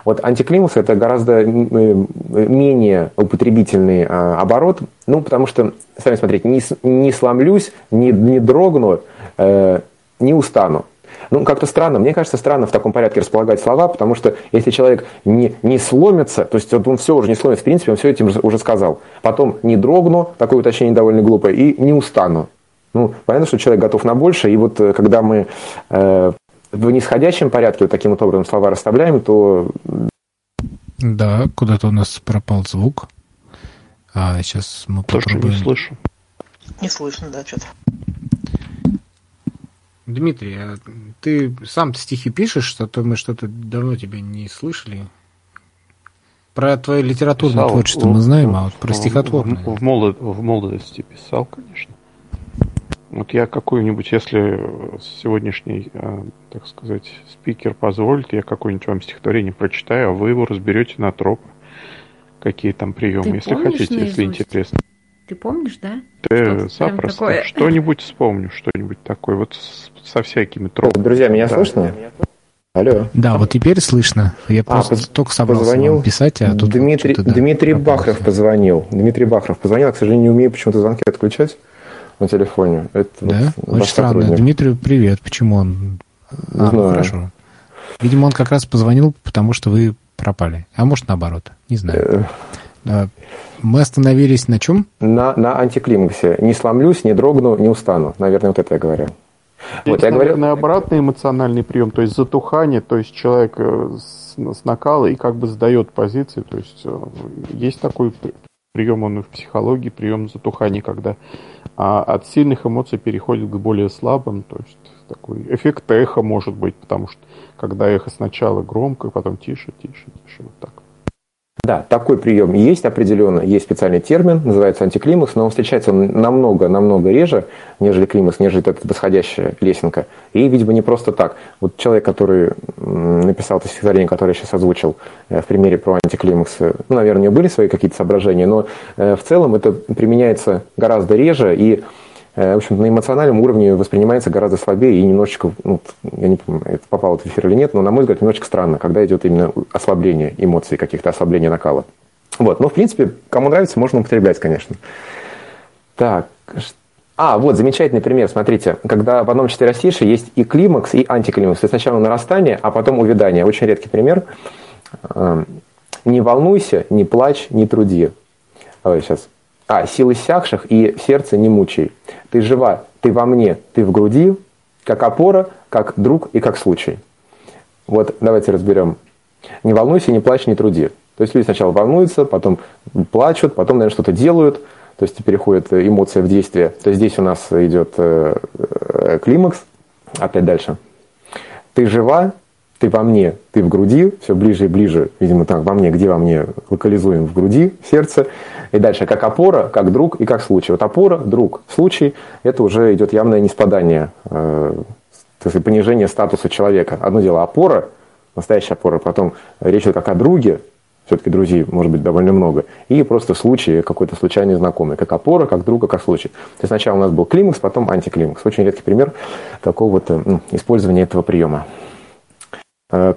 Вот антиклимакс это гораздо э, менее употребительный а, оборот, ну, потому что, сами смотрите, не, не сломлюсь, не, не дрогну, не устану. Ну, как-то странно. Мне кажется, странно в таком порядке располагать слова, потому что если человек не, не сломится, то есть он все уже не сломится, в принципе, он все этим уже- сказал. Потом не дрогну, такое уточнение довольно глупое, и не устану. Ну, понятно, что человек готов на больше, и вот э, когда мы э, в нисходящем порядке вот таким вот образом слова расставляем, то Да, куда-то у нас пропал звук. А сейчас мы Тоже не слышу. Не слышно, да, что-то. Дмитрий, а ты сам стихи пишешь, что-то мы что-то давно тебя не слышали. про твое литературное Писал творчество в- мы знаем, а вот в- про в- стихотворное. В, в молод- в молодости писал, конечно. Вот я какую-нибудь, если сегодняшний, э, так сказать, спикер позволит, я какое-нибудь вам стихотворение прочитаю, а вы его разберете на троп. Какие там приемы, Ты если хотите, если наизусть? интересно. Ты помнишь, да? Ты прям запросто. такое. Что-нибудь вспомню, что-нибудь такое. Вот с- со всякими тропами. Друзья, меня Да. слышно? Алло. Да, вот теперь слышно. Я просто поз- только собрался позвонил вам писать, а тут Дмитрий, что-то, да, Дмитрий Бахров позвонил. Дмитрий Бахров позвонил. Я, к сожалению, не умею почему-то звонки отключать на телефоне. Это вот Да? ваш Очень странно. сотрудник. Дмитрию привет. Почему он... Не А, ну, знаю. хорошо. Видимо, он как раз позвонил, потому что вы пропали. А может, наоборот. Не знаю. Э, А, Мы остановились на чем? На, на антиклимаксе. Не сломлюсь, не дрогну, не устану. Наверное, вот это я говорю. Вот Есть, я говорю, наверное, обратный эмоциональный прием, то есть затухание, то есть человек э, с, с накала и как бы сдает позиции, то есть э, есть такой при- прием, он и в психологии, прием затухания, когда а, от сильных эмоций переходит к более слабым, то есть такой эффект эха может быть, потому что когда эхо сначала громко, потом тише, тише, тише, вот так. Да, такой прием есть определенно, есть специальный термин, называется антиклимакс, но встречается он намного-намного реже, нежели климакс, нежели эта восходящая лесенка. И, видимо, не просто так. Вот человек, который написал это стихотворение, которое я сейчас озвучил э, в примере про антиклимакс, ну, наверное, у него были свои какие-то соображения, но э, в целом это применяется гораздо реже и в общем, на эмоциональном уровне воспринимается гораздо слабее и немножечко, ну, я не помню, это попало в эфир или нет, но, на мой взгляд, немножечко странно, когда идет именно ослабление эмоций, каких-то ослабление накала. Вот, но, в принципе, кому нравится, можно употреблять, конечно. Так, а, вот, замечательный пример, смотрите, когда в одном четверостише есть и климакс, и антиклимакс. То есть сначала нарастание, а потом увядание. Очень редкий пример. Эм, Не волнуйся, не плачь, не труди. Ой, сейчас. А, силы сякших и сердце не мучай. Ты жива, ты во мне, ты в груди, как опора, как друг и как случай. Вот давайте разберем. Не волнуйся, не плачь, не труди. То есть люди сначала волнуются, потом плачут, потом, наверное, что-то делают, то есть переходит эмоция в действие. То есть здесь у нас идет э, э, климакс. Опять дальше. Ты жива, ты во мне, ты в груди, все ближе и ближе, видимо, так, во мне, где во мне, локализуем в груди, в сердце. И дальше, как опора, как друг и как случай. Вот опора, друг, случай, это уже идет явное неспадание, э, то есть понижение статуса человека. Одно дело опора, настоящая опора, потом речь идет как о друге, все-таки друзей может быть довольно много, и просто случай какой-то случайный знакомый, как опора, как друга, как случай. То есть сначала у нас был климакс, потом антиклимакс. Очень редкий пример такого вот э, ну, использования этого приема. Э,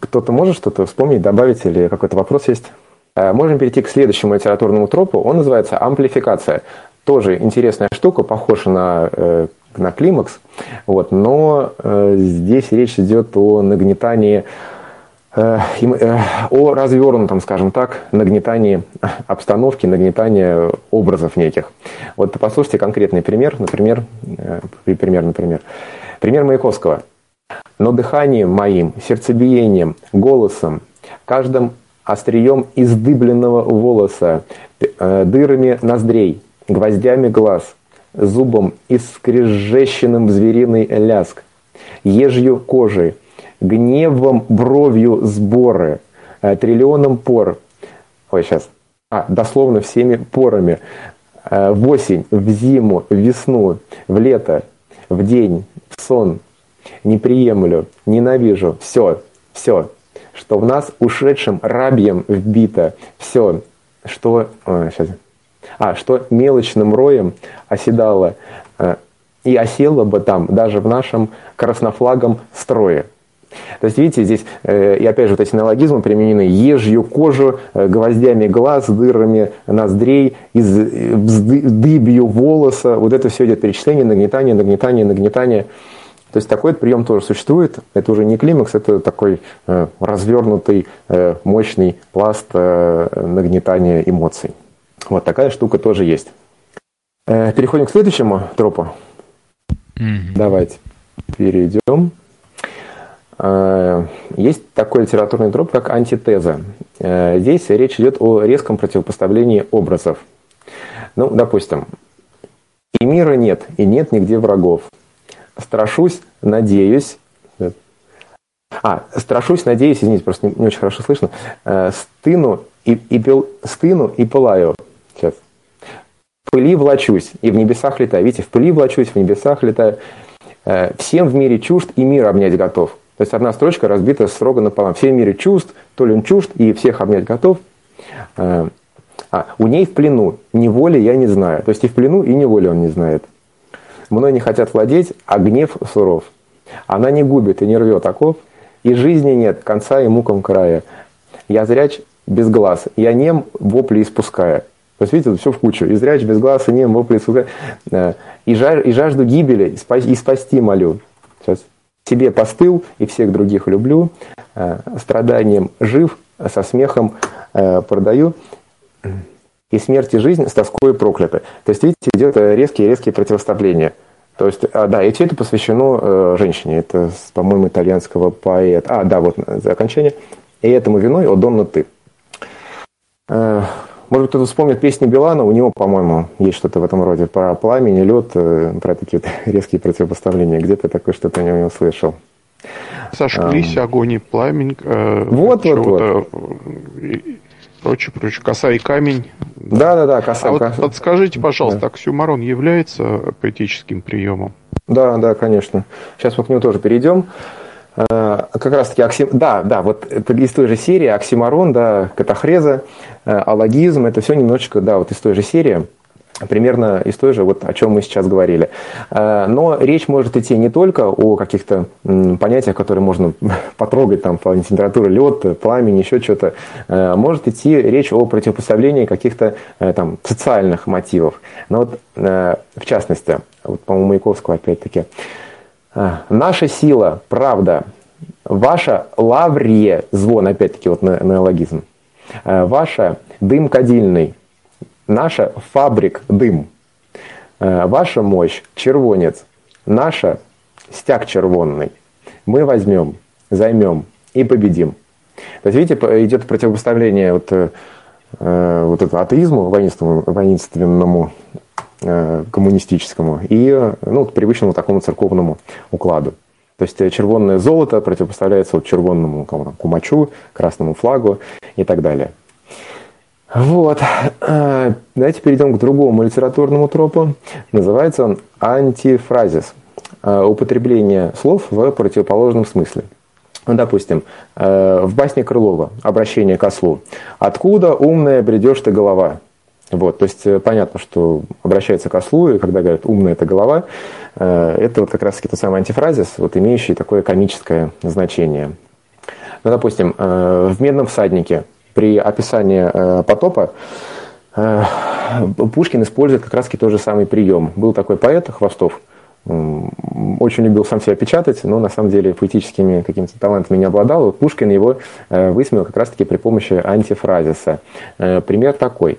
Кто-то может что-то вспомнить, добавить или какой-то вопрос есть? Э, Можем перейти к следующему литературному тропу. Он называется амплификация. Тоже интересная штука, похожа на, э, на климакс, вот, но э, здесь речь идет о нагнетании о развернутом, скажем так, нагнетании обстановки, нагнетании образов неких. Вот послушайте конкретный пример, например, пример, например, пример Маяковского. Но дыханием моим, сердцебиением, голосом, каждым острием издыбленного волоса, э, дырами ноздрей, гвоздями глаз, зубом искрежещенным звериный ляск, ежью кожей, гневом бровью сборы, э, триллионом пор. Ой, сейчас. А, дословно всеми порами. Э, В осень, в зиму, в весну, в лето, в день, в сон. Не приемлю, ненавижу. Все, все, что в нас ушедшим рабьем вбито. Все, что... а, сейчас. А, что мелочным роем оседало э, и осело бы там даже в нашем краснофлагом строе. То есть, видите, здесь, э, и опять же, вот эти неологизмы применены ежью кожу, э, гвоздями глаз, дырами ноздрей, из, э, дыбью волоса. Вот это все идет перечисление, нагнетание, нагнетание, нагнетание. То есть такой прием тоже существует. Это уже не климакс, это такой э, развернутый, э, мощный пласт э, нагнетания эмоций. Вот такая штука тоже есть. Э, переходим к следующему тропу. Мгм. Давайте перейдем. Э, Есть такой литературный троп, как антитеза. Э, Здесь речь идет о резком противопоставлении образов. Ну, допустим, и мира нет, и нет нигде врагов. Страшусь, надеюсь, А, страшусь, надеюсь, извините, просто не, не очень хорошо слышно. Э, стыну и, и пел, стыну и пылаю. Сейчас. В пыли влачусь и в небесах летаю. Видите, в пыли влачусь, в небесах летаю. Э, всем в мире чужд и мир обнять готов. То есть одна строчка разбита строго напополам. Всем в мире чувств, то ли он чужд и всех обнять готов. Э, а, у ней в плену, неволи я не знаю. То есть и в плену, и неволи он не знает. Мной не хотят владеть, а гнев суров. Она не губит и не рвет оков, и жизни нет, конца и мукам края. Я зряч без глаз, я нем, вопли испуская. То есть, видите, все в кучу. И зряч без глаз, и нем, вопли испуская. Э, и, жаж, и жажду гибели, и спасти молю. Сейчас. Тебе постыл, и всех других люблю. Э, страданием жив, со смехом э, продаю. И смерть и жизнь с тоской прокляты. То есть, видите, идет резкие-резкие противостояния. То есть, а, да, и все это посвящено э, женщине. Это, по-моему, итальянского поэта. А, да, вот за окончание. И этому виной, о, Донна, ты. Э, может кто-то вспомнит песни Билана, у него, по-моему, есть что-то в этом роде про пламень и лед, э, про такие вот *laughs* резкие противопоставления. Где-то такое что-то я у него слышал. Сожглись а, огонь и пламень. Э, вот, вот, вот прочее, прочее. Коса и камень. Да, да, да, коса. А вот подскажите, пожалуйста, да. оксюмарон является поэтическим приемом? Да, да, конечно. Сейчас мы к нему тоже перейдем. А, как раз таки, оксим... да, да, вот это из той же серии, оксимарон, да, катахреза, алогизм, это все немножечко, да, вот из той же серии примерно из той же, вот о чем мы сейчас говорили. Э, но речь может идти не только о каких-то понятиях, которые можно *laughs* потрогать, там, по температуре лед, пламень, еще что-то. Э, может идти речь о противопоставлении каких-то э, там социальных мотивов. Но вот, в частности, вот, по-моему, Маяковского опять-таки, наша сила, правда, ваша лаврие, звон, опять-таки, вот на, на логизм, ваша дым кадильный, Наша фабрик дым. Э, ваша мощь червонец. Наша стяг червонный. Мы возьмем, займем и победим. То есть, видите, идет противопоставление вот, э, вот этого атеизму воинственному э, коммунистическому и ну, привычному такому церковному укладу. То есть червонное золото противопоставляется вот червонному кумачу, красному флагу и так далее. Вот. Э, давайте перейдем к другому литературному тропу. Называется он антифразис. Э, употребление слов в противоположном смысле. Ну, допустим, э, в басне Крылова «Обращение к ослу». «Откуда, умная, бредешь ты голова?» Вот, то есть понятно, что обращается к ослу, и когда говорят «умная это голова», это вот как раз таки тот самый антифразис, вот имеющий такое комическое значение. Ну, допустим, в «Медном всаднике» при описании э, потопа э, Пушкин использует как раз-таки тот же самый прием. Был такой поэт Хвостов, очень любил сам себя печатать, но на самом деле поэтическими какими-то талантами не обладал. Вот Пушкин его э, высмеял как раз-таки при помощи антифразиса. Пример такой.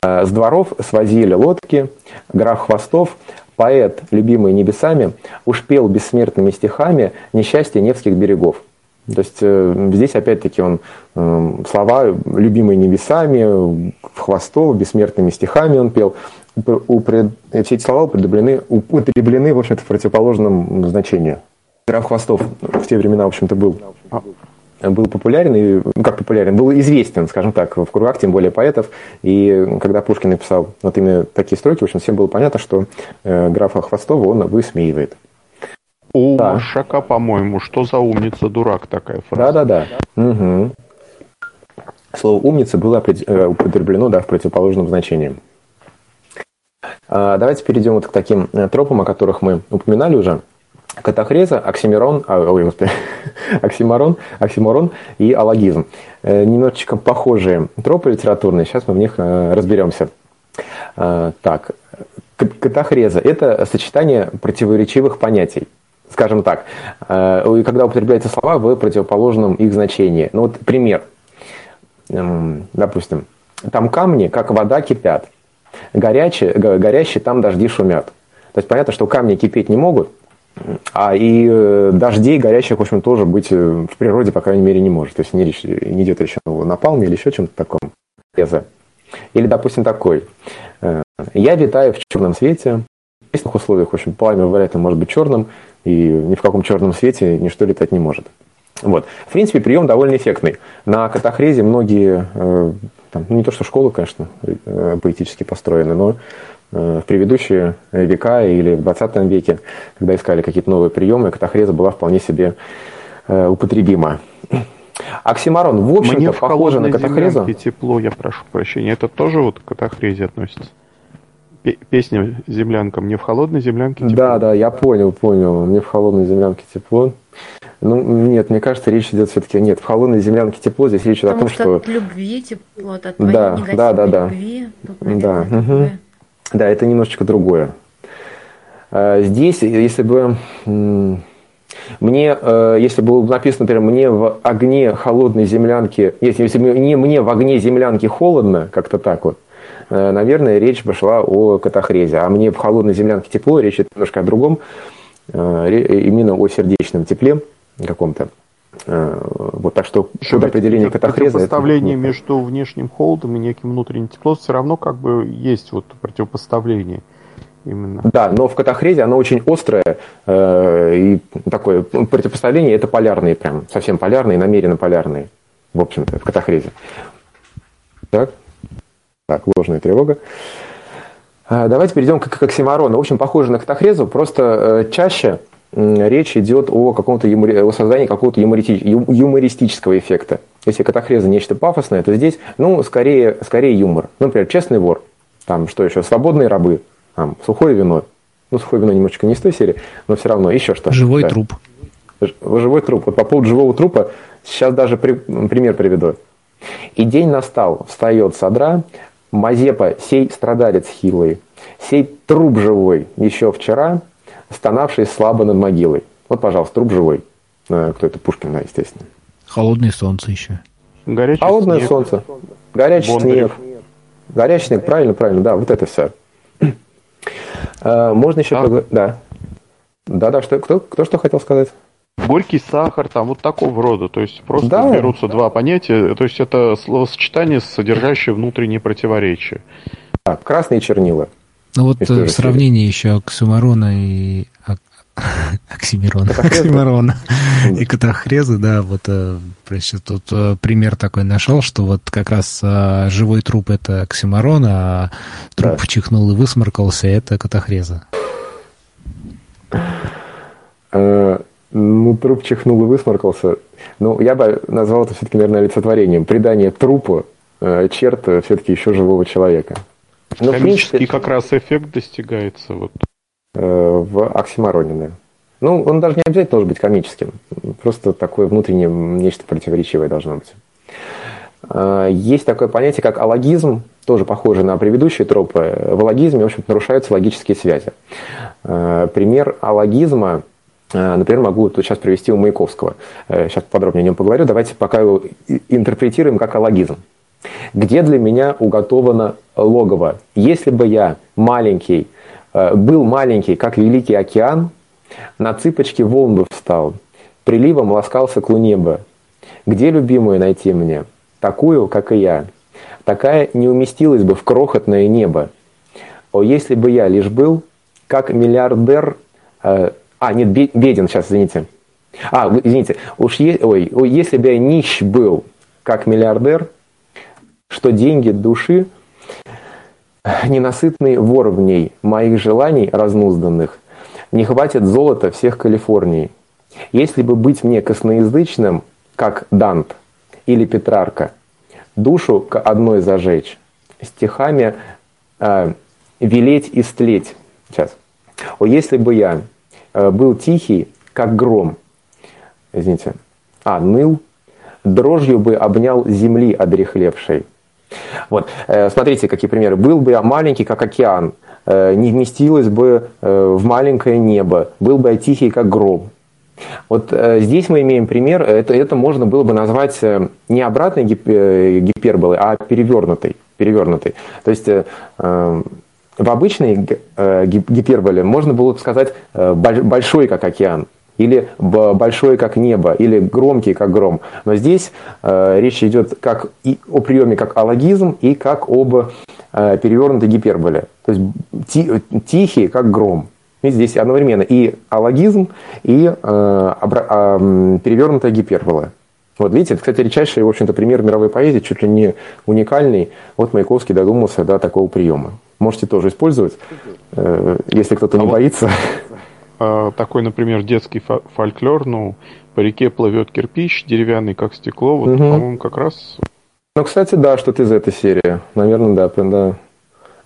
С дворов свозили лодки, граф Хвостов, поэт, любимый небесами, уж пел бессмертными стихами несчастье Невских берегов. То есть э, здесь опять-таки он э, слова любимые небесами, хвостов, бессмертными стихами он пел. Все эти слова употреблены, употреблены в общем-то, в противоположном значении. Граф Хвостов в те времена, в общем-то, был, был популярен, и, ну как популярен, был известен, скажем так, в кругах, тем более поэтов. И когда Пушкин написал вот именно такие строки, в общем, всем было понятно, что э, графа Хвостова он высмеивает. У да. Маршака, по-моему, что за умница дурак такая фраза. Да-да-да. Угу. Слово умница было э, употреблено да, в противоположном значении. А, давайте перейдем вот к таким э, тропам, о которых мы упоминали уже. Катахреза, оксимирон, а, ой, господи, *laughs* оксиморон, оксиморон и алогизм. Э, немножечко похожие тропы литературные, сейчас мы в них разберемся. Так, катахреза – это сочетание противоречивых понятий скажем так, э, когда употребляются слова в противоположном их значении. Ну вот пример. Эм, допустим, там камни, как вода, кипят. Горячие, горящие, там дожди шумят. То есть понятно, что камни кипеть не могут, а и э, дождей горящих, в общем, тоже быть э, в природе, по крайней мере, не может. То есть не, речь, не идет речь о напалме или еще чем-то таком. Или, допустим, такой. Я витаю в черном свете, в естественных условиях, в общем, пламя, вероятно, может быть черным, и ни в каком черном свете ничто летать не может. Вот. В принципе, прием довольно эффектный. На катахрезе многие, э, там, ну не то что школы, конечно, э, поэтически построены, но э, в предыдущие века или в 20 веке, когда искали какие-то новые приемы, катахреза была вполне себе употребима. Оксимарон, в общем-то, похоже на катахрезу. тепло, я прошу прощения. Это тоже вот к катахрезе относится? Пе- Песня «Землянка». Мне в холодной землянке тепло. Да, да, я понял, понял. Мне в холодной землянке тепло. Ну, нет, мне кажется, речь идет все-таки... Нет, в холодной землянке тепло, здесь речь идет о том, что что... от любви тепло, от твоей Да, негативной да, да, да. любви. Тут, Да, наверное, такое. Да, это немножечко другое. Э, Здесь, если бы мне, э, если было бы написано, например, мне в огне холодной землянки, если, если бы не мне в огне землянки холодно, как-то так вот, наверное, речь бы шла о катахрезе. А мне в холодной землянке тепло, речь идет немножко о другом, э, именно о сердечном тепле каком-то. Э, Вот так что Еще под определение катахреза... это- Противопоставление между внешним холодом и неким внутренним теплом все равно как бы есть вот противопоставление именно. Да, но в катахрезе оно очень острое, э, и такое ну, противопоставление это полярные прям, совсем полярные, намеренно полярные, в общем-то, в катахрезе. Так, так, ложная тревога. А, Давайте перейдем к, к оксиморону. В общем, похоже на катахрезу, просто э, чаще речь идет о каком-то юмори- о создании какого-то юморити- ю- юмористического эффекта. Если катахреза нечто пафосное, то здесь, ну, скорее, скорее юмор. Ну, Например, честный вор, там, что еще, свободные рабы, там, сухое вино. Ну, сухое вино немножечко не из той серии, но все равно еще что. Живой Да. труп. Живой труп. Вот по поводу живого трупа сейчас даже при- пример приведу. И день настал, встает содра, Мазепа, сей страдалец хилый, сей труп живой, еще вчера, стонавший слабо над могилой. Вот, пожалуйста, труп живой. Э, Кто это? Пушкин, да, естественно. Холодное солнце еще. Горячий Холодное снег. солнце, горячий Бондарев. снег. Горячий снег, правильно, правильно, да, вот это все. Можно еще А? Да. Да, да, что, кто, кто что хотел сказать? Горький сахар, там вот такого рода. То есть просто Да. берутся два понятия. То есть это словосочетание, содержащее внутренние противоречия. А, красные чернила. Ну вот э, в сравнении еще Оксимирона и Ок- Оксимирона. Оксимирона и Катахреза, да, вот э, значит, тут э, пример такой нашел, что вот как раз живой труп это Оксимирон, а труп Да. чихнул и высморкался, это Катахреза. Ну, труп чихнул и высморкался. Ну, я бы назвал это все-таки, наверное, олицетворением. Придание трупу э, черт все-таки еще живого человека. В Комический принципе, как раз эффект достигается. Вот. э, в оксимороне, да. Ну, он даже не обязательно должен быть комическим. Просто такое внутреннее нечто противоречивое должно быть. Э, Есть такое понятие, как алогизм, тоже похоже на предыдущие тропы. В алогизме, в общем нарушаются логические связи. Э, Пример алогизма, например, могу тут сейчас привести у Маяковского. Э, Сейчас подробнее о нем поговорю. Давайте пока его интерпретируем как алогизм. Где для меня уготовано логово? Если бы я маленький, э, был маленький, как великий океан, на цыпочки волн бы встал, приливом ласкался к луне бы. Где любимую найти мне? Такую, как и я. Такая не уместилась бы в крохотное небо. О, если бы я лишь был, как миллиардер... а, нет, бе- беден, сейчас, извините. А, извините, уж е- ой, если бы я нищ был, как миллиардер, что деньги души ненасытный вор в ней моих желаний разнузданных, не хватит золота всех Калифорний. Если бы быть мне косноязычным, как Дант или Петрарка, душу к одной зажечь, стихами э, велеть и стлеть. Сейчас. О, если бы я был тихий, как гром, извините, а, ныл, дрожью бы обнял земли одрехлевшей. Вот, э, смотрите, какие примеры. Был бы я маленький, как океан, э, не вместилось бы э, в маленькое небо, был бы я тихий, как гром. Вот э, здесь мы имеем пример, это, это можно было бы назвать э, не обратной гип- э, гиперболой, а перевернутой. перевернутой. То есть э, э, в обычной э, гип- гиперболе можно было бы сказать э, больш- большой, как океан, или большой, как небо, или громкий, как гром. Но здесь э, речь идет как и о приеме как алогизм, и как об перевернутой гиперболе. То есть ти- тихий, как гром. Видите, здесь одновременно и алогизм, и э, перевернутая гипербола. Вот видите, это, кстати, редчайший, в общем-то, пример мировой поэзии, чуть ли не уникальный. Вот Маяковский додумался до такого приема. Можете тоже использовать, э, если кто-то не А боится. А, Такой, например, детский фо- фольклор, ну, по реке плывет кирпич, деревянный, как стекло. Вот, Мгм. по-моему, как раз Ну, кстати, да, что-то из этой серии. Наверное, да, прям, да.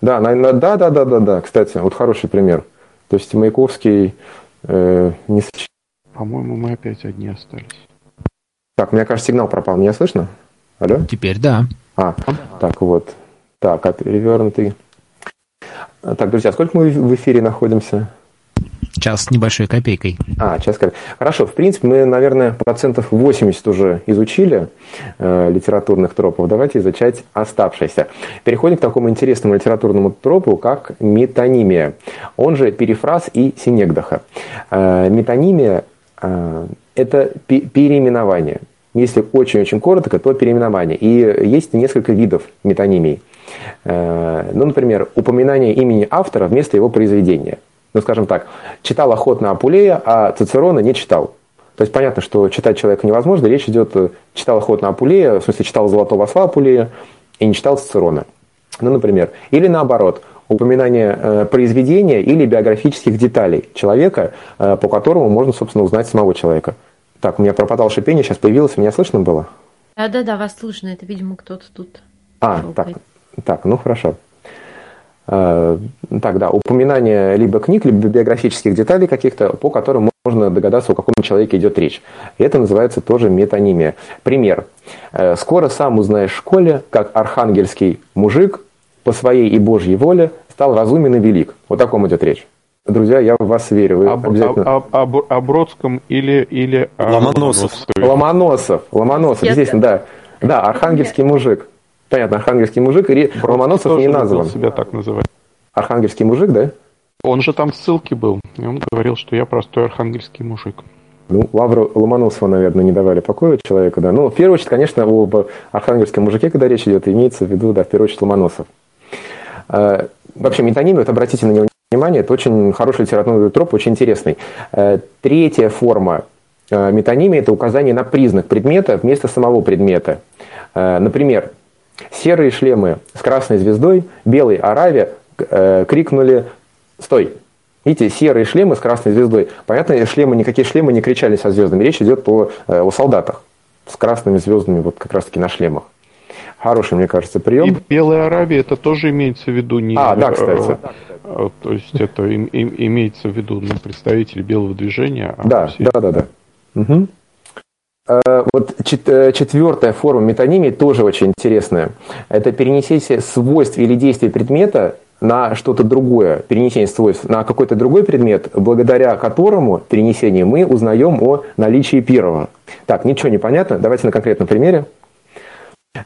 Да, на- на- да, да, да, да, да. Кстати, вот хороший пример. То есть Маяковский э, не По-моему, мы опять одни остались. Так, мне кажется, сигнал пропал. Меня слышно? Алло? Теперь да. А, так вот. Так, а перевернутый. Так, друзья, сколько мы в эфире находимся? Час с небольшой копейкой. А, час как. Хорошо, в принципе, мы, наверное, процентов 80 уже изучили э, литературных тропов. Давайте изучать оставшиеся. Переходим к такому интересному литературному тропу, как метонимия. Он же перефраз и синегдаха. Э, метонимия э, это пе- переименование. Если очень-очень коротко, то переименование. И есть несколько видов метонимий. Э, Ну, например, упоминание имени автора вместо его произведения. Ну, скажем так, читал охотно Апулея, а Цицерона не читал. То есть понятно, что читать человека невозможно. Речь идет, э, читал охотно Апулея, в смысле читал Золотого осла Апулея и не читал Цицерона. Ну, например. Или наоборот, упоминание э, произведения или биографических деталей человека, э, по которому можно, собственно, узнать самого человека. Так, у меня пропадал шипение, сейчас появилось, меня слышно было? Да-да-да, вас слышно, это, видимо, кто-то тут. А, так, щелкает. Так, ну хорошо. Э, Так, да, упоминание либо книг, либо биографических деталей каких-то, по которым можно догадаться, о каком человеке идет речь. И это называется тоже метонимия. Пример. Э, «Скоро сам узнаешь в школе, как архангельский мужик по своей и Божьей воле стал разумен и велик». Вот о таком идет речь. Друзья, я в вас верю. Вы Об, обязательно... об- об- об- о Бродском или, или о Ломоносов. Ломоносов, Ломоносов, Я- естественно, да. Да, архангельский мужик. Понятно, архангельский мужик, и Бродский Ломоносов не назван. себя так называть. Архангельский мужик, да? Он же там в ссылке был, и он говорил, что я простой архангельский мужик. Ну, Лавру Ломоносова, наверное, не давали покоя человеку, да. Ну, в первую очередь, конечно, об архангельском мужике, когда речь идет, имеется в виду, да, в первую очередь, Ломоносов. Э, Вообще, метонимия, вот обратите на него внимание, это очень хороший литературный троп, очень интересный. Э, Третья форма э, метонимии – это указание на признак предмета вместо самого предмета. Например, серые шлемы с красной звездой, белый Аравия э, крикнули «Стой!». Видите, серые шлемы с красной звездой. Понятно, шлемы, никакие шлемы не кричали со звездами. Речь идет о, э, о солдатах с красными звездами вот как раз-таки на шлемах. Хороший, мне кажется, И прием. в Белой Аравии это тоже имеется в виду не... А, да, кстати. э, э, То есть это им- им- имеется в виду ну, представители белого движения. а Да, все- да, да, да. Мгм. Вот э, четвертая форма метонимии тоже очень интересная. Это перенесение свойств или действий предмета на что-то другое, перенесение свойств на какой-то другой предмет, благодаря которому перенесению мы узнаем о наличии первого. Так, ничего не понятно. Давайте на конкретном примере.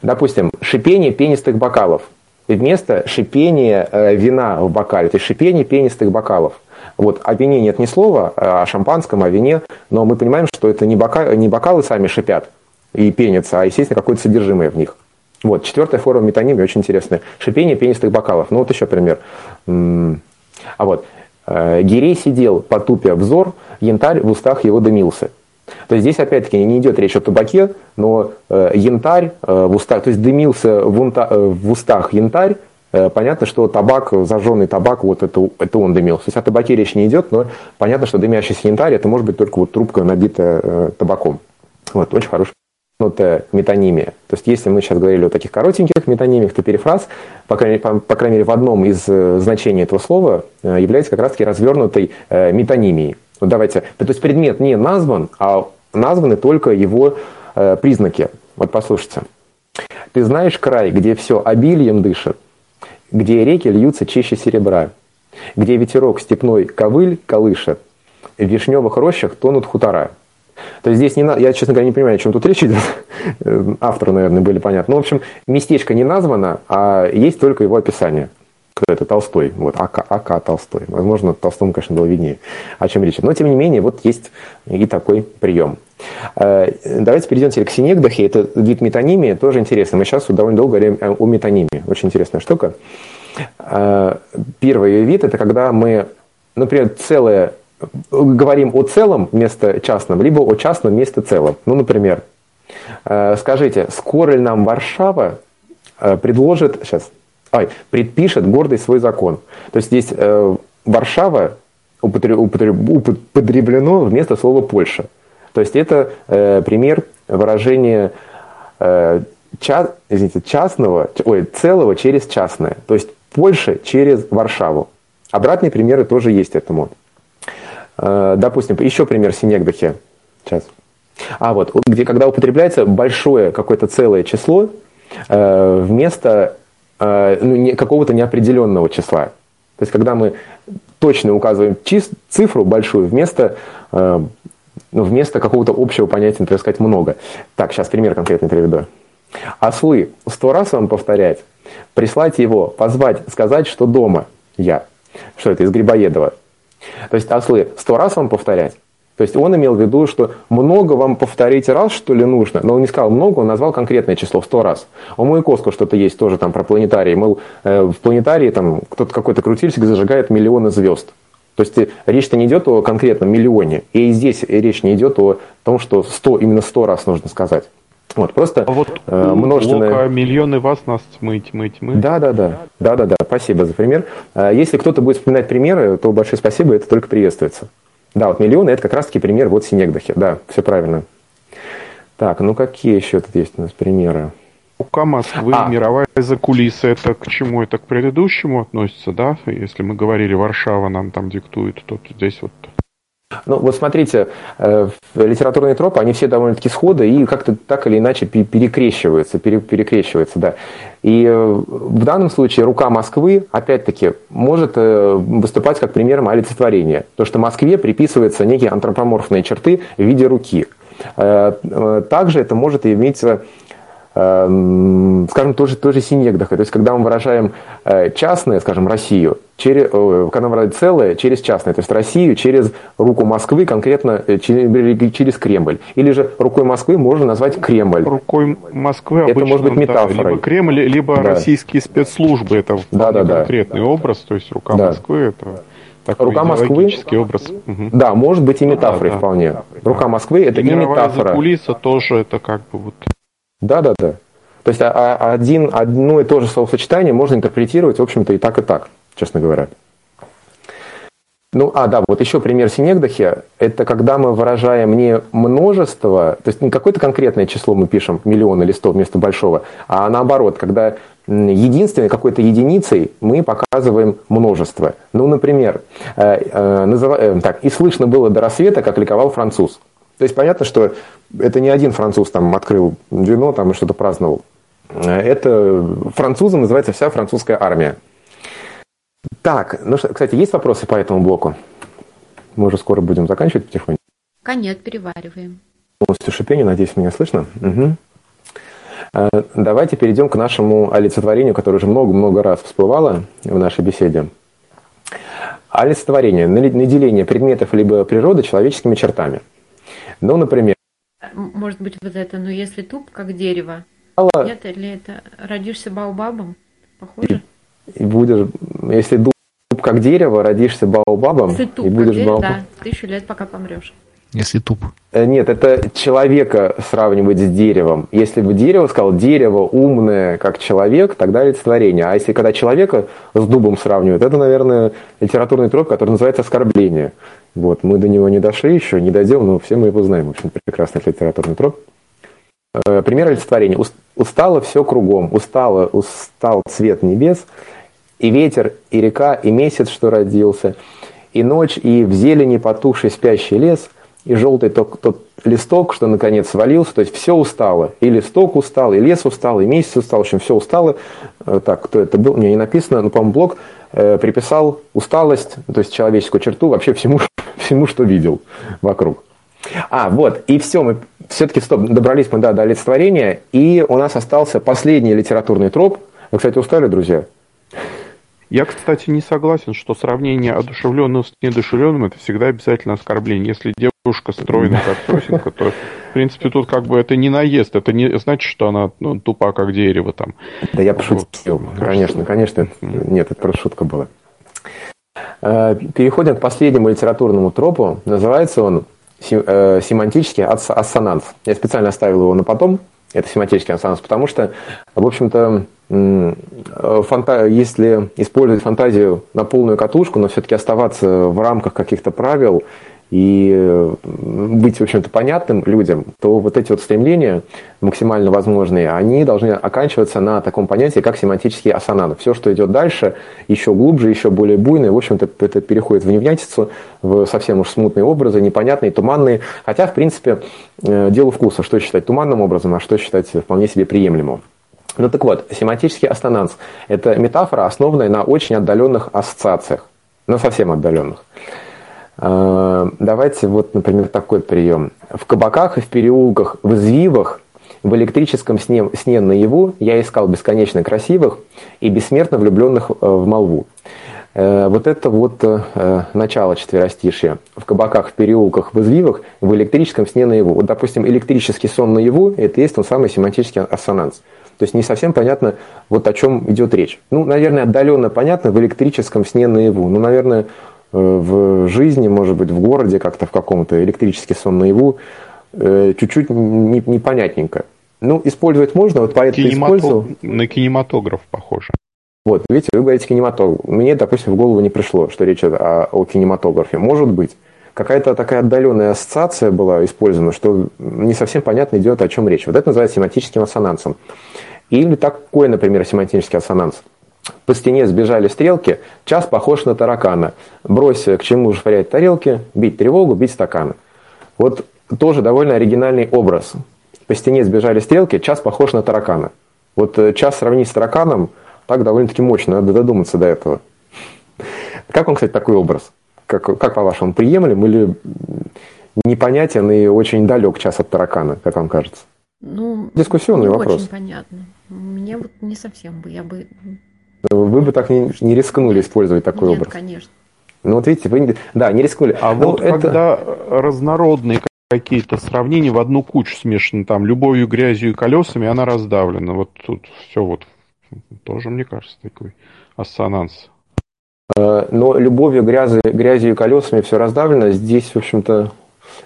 Допустим, шипение пенистых бокалов вместо шипения э, вина в бокале, то есть шипение пенистых бокалов. Вот о вине нет ни слова, а о шампанском, о вине, но мы понимаем, что это не, бока, не бокалы сами шипят и пенятся, а, естественно, какое-то содержимое в них. Вот, четвертая форма метонимии очень интересная. Шипение пенистых бокалов. Ну, вот еще пример. А вот, э, Гирей сидел, потупя взор, янтарь в устах его дымился. То есть здесь опять-таки не идет речь о табаке, но э, янтарь э, в устах, то есть дымился в, унта- э, в устах янтарь, э, понятно, что табак, зажженный табак, вот это, это он дымился. То есть о табаке речь не идет, но понятно, что дымящийся янтарь, это может быть только вот трубка, набитая э, табаком. Вот, очень хороший вот, э, метонимия. То есть, если мы сейчас говорили о таких коротеньких метонимиях, то перефраз, по крайней, по, по крайней мере, в одном из э, значений этого слова э, является как раз-таки развернутой э, метонимией. Вот давайте, то есть предмет не назван, а названы только его э, признаки. Вот послушайте. Ты знаешь край, где все обилием дышит, где реки льются чище серебра, где ветерок степной ковыль колышет, в вишневых рощах тонут хутора. То есть здесь не на... я, честно говоря, не понимаю, о чем тут речь идет. Авторы, наверное, были понятны. Ну, в общем, местечко не названо, а есть только его описание. Кто это? Толстой. Вот, АК, АК Толстой. Возможно, Толстому, конечно, было виднее, о чем речь. Но, тем не менее, вот есть и такой прием. Э, Давайте перейдем теперь к синегдахе. Это вид метонимии, тоже интересно. Мы сейчас довольно долго говорим о метонимии. Очень интересная штука. Э, Первый ее вид – это когда мы например, целое, говорим о целом вместо частном, либо о частном вместо целом. Ну, например, э, скажите, скоро ли нам Варшава предложит, сейчас, ай, предпишет гордый свой закон. То есть здесь э, Варшава употреблено вместо слова Польша. То есть это э, пример выражения э, ча, извините, частного, ой, целого через частное. То есть Польша через Варшаву. Обратные примеры тоже есть этому. Э, допустим, еще пример Синегдахи. Сейчас. А вот, где, когда употребляется большое какое-то целое число э, вместо ну, не, какого-то неопределенного числа. То есть, когда мы точно указываем чис, цифру большую вместо, э, ну, вместо какого-то общего понятия, так сказать, много. Так, сейчас пример конкретный приведу. Ослы. Сто раз вам повторять. Прислать его, позвать, сказать, что дома я. Что это, из Грибоедова. То есть ослы. Сто раз вам повторять. То есть он имел в виду, что много вам повторить раз, что ли, нужно. Но он не сказал много, он назвал конкретное число в сто раз. У Маяковского что-то есть тоже там про планетарий. Мол, э, в планетарии там кто-то какой-то крутильщик зажигает миллионы звезд. То есть э, речь-то не идет о конкретном миллионе. И здесь речь не идет о том, что 100, именно сто раз нужно сказать. Вот, просто а вот э, множественное... Лока, миллионы вас, нас тьмы, тьмы, тьмы. Да, да, да. Да, да, да. Спасибо за пример. Э, если кто-то будет вспоминать примеры, то большое спасибо, это только приветствуется. Да, вот миллионы это как раз-таки пример вот Синегдахи. Да, все правильно. Так, ну какие еще тут есть у нас примеры? Рука Москвы, а. мировая закулиса, это к чему? Это к предыдущему относится, да? Если мы говорили, Варшава нам там диктует, то здесь вот ну, вот смотрите, э, литературные тропы, они все довольно-таки сходы и как-то так или иначе перекрещиваются, перекрещиваются, да. И э, в данном случае рука Москвы, опять-таки, может э, выступать как примером олицетворения. То, что Москве приписываются некие антропоморфные черты в виде руки. Также это может иметь скажем, тоже, тоже синегдаха. То есть, когда мы выражаем э, частное, скажем, Россию, через, когда мы выражаем целое через частное, то есть Россию через руку Москвы, конкретно э, через, через Кремль. Или же рукой Москвы можно назвать Кремль. Рукой Москвы это обычно, может быть метафорой. Да, либо Кремль, либо да. российские спецслужбы. Это да, да, конкретный да. образ, то есть рука да. Москвы это такой Рука Москвы, образ. Угу. Да, может быть и метафорой да, вполне. Да. Рука Москвы это и, и метафора. Кулиса тоже это как бы вот да, да, да. То есть а, а, один, одно и то же словосочетание можно интерпретировать, в общем-то, и так, и так, честно говоря. Ну, а, да, вот еще пример синегдахи. Это когда мы выражаем не множество, то есть не какое-то конкретное число мы пишем, миллион или сто вместо большого, а наоборот, когда единственной какой-то единицей мы показываем множество. Ну, например, э, э, назыв... э, так, и слышно было до рассвета, как ликовал француз. То есть понятно, что это не один француз там открыл вино там и что-то праздновал. Это французом называется вся французская армия. Так, ну что, кстати, есть вопросы по этому блоку? Мы уже скоро будем заканчивать потихоньку. Пока нет, перевариваем. Полностью шипение, надеюсь, меня слышно. Угу. Давайте перейдем к нашему олицетворению, которое уже много-много раз всплывало в нашей беседе. Олицетворение, наделение предметов либо природы человеческими чертами. Ну, например... Может быть, вот это, но если туп, как дерево, нет, или это родишься баобабом? Похоже? И будешь, если дуб как дерево, родишься баобабом, если туп, и будешь как баобабом. Да, тысячу лет, пока помрешь. Если туп. Э, нет, это человека сравнивать с деревом. Если бы дерево сказал, дерево умное, как человек, тогда олицетворение. А если когда человека с дубом сравнивают, это, наверное, литературный троп, который называется оскорбление. Вот, мы до него не дошли еще, не дойдем, но все мы его знаем. В общем, прекрасный литературный троп. Э, пример олицетворения. Устало все кругом, устало, устал цвет небес, и ветер, и река, и месяц, что родился, и ночь, и в зелени потухший спящий лес, и желтый тот, тот листок, что наконец свалился, то есть все устало. И листок устал, и лес устал, и месяц устал, в общем, все устало. Э, так, кто это был, мне не написано, но, по-моему, блок э, приписал усталость, то есть человеческую черту вообще всему, *laughs* всему, что видел вокруг. А, вот, и все, мы все-таки стоп, добрались мы да, до олицетворения, и у нас остался последний литературный троп. Вы, кстати, устали, друзья? Я, кстати, не согласен, что сравнение одушевленного с недушевленным это всегда обязательно оскорбление. Если девушка стройная, как сосенка, то, в принципе, тут как бы это не наезд, это не значит, что она ну, тупа, как дерево там. Да я пошутил. Вот. Конечно, конечно. Нет, это просто шутка была. Э, переходим к последнему литературному тропу. Называется он э, семантический ассонанс. Я специально оставил его на потом, это семантический ассонанс, потому что, в общем-то, фанта... если использовать фантазию на полную катушку, но все-таки оставаться в рамках каких-то правил и быть, в общем-то, понятным людям, то вот эти вот стремления максимально возможные, они должны оканчиваться на таком понятии, как семантический ассонант. Все, что идет дальше, еще глубже, еще более буйное, в общем-то, это переходит в невнятицу, в совсем уж смутные образы, непонятные, туманные. Хотя, в принципе, э, дело вкуса, что считать туманным образом, а что считать вполне себе приемлемым. Ну так вот, семантический ассонанс – это метафора, основанная на очень отдаленных ассоциациях, но совсем отдаленных. Э, давайте вот, например, такой прием. В кабаках и в переулках, в извивах, в электрическом сне, сне наяву я искал бесконечно красивых и бессмертно влюбленных э, в молву. Э, вот это вот начало четверостишья. В кабаках, в переулках, в извивах, в электрическом сне наяву. Вот, допустим, электрический сон наяву – это и есть он самый семантический ассонанс. То есть не совсем понятно, вот о чем идет речь. Ну, наверное, отдаленно понятно в электрическом сне наяву. Ну, наверное, в жизни, может быть, в городе как-то в каком-то электрический сон наяву, э, чуть-чуть непонятненько. Ну, использовать можно, вот поэт Кинемато... использовал. На кинематограф похоже. Вот, видите, вы говорите кинематограф. Мне, допустим, в голову не пришло, что речь о, о кинематографе. Может быть. Какая-то такая отдаленная ассоциация была использована, что не совсем понятно идет, о чем речь. Вот это называется семантическим ассонансом. Или такой, например, семантический ассонанс – по стене сбежали стрелки, час похож на таракана. Брось к чему швырять тарелки, бить тревогу, бить стаканы. Вот тоже довольно оригинальный образ. По стене сбежали стрелки, час похож на таракана. Вот э, час сравнить с тараканом, так довольно-таки мощно, надо додуматься до этого. Как вам, кстати, такой образ? Как, как по-вашему, приемлем или непонятен и очень далек час от таракана, как вам кажется? Ну, Дискуссионный не вопрос. очень понятно. Мне вот не совсем бы, я бы вы бы так не, не рискнули использовать такой Нет, образ. конечно. Ну вот видите, вы да, не рискнули. А Но вот это... когда разнородные какие-то сравнения в одну кучу смешаны, там, любовью, грязью и колесами, она раздавлена. Вот тут все вот тоже, мне кажется, такой ассонанс. Э, но любовью, грязью, грязью и колесами все раздавлено. Здесь, в общем-то,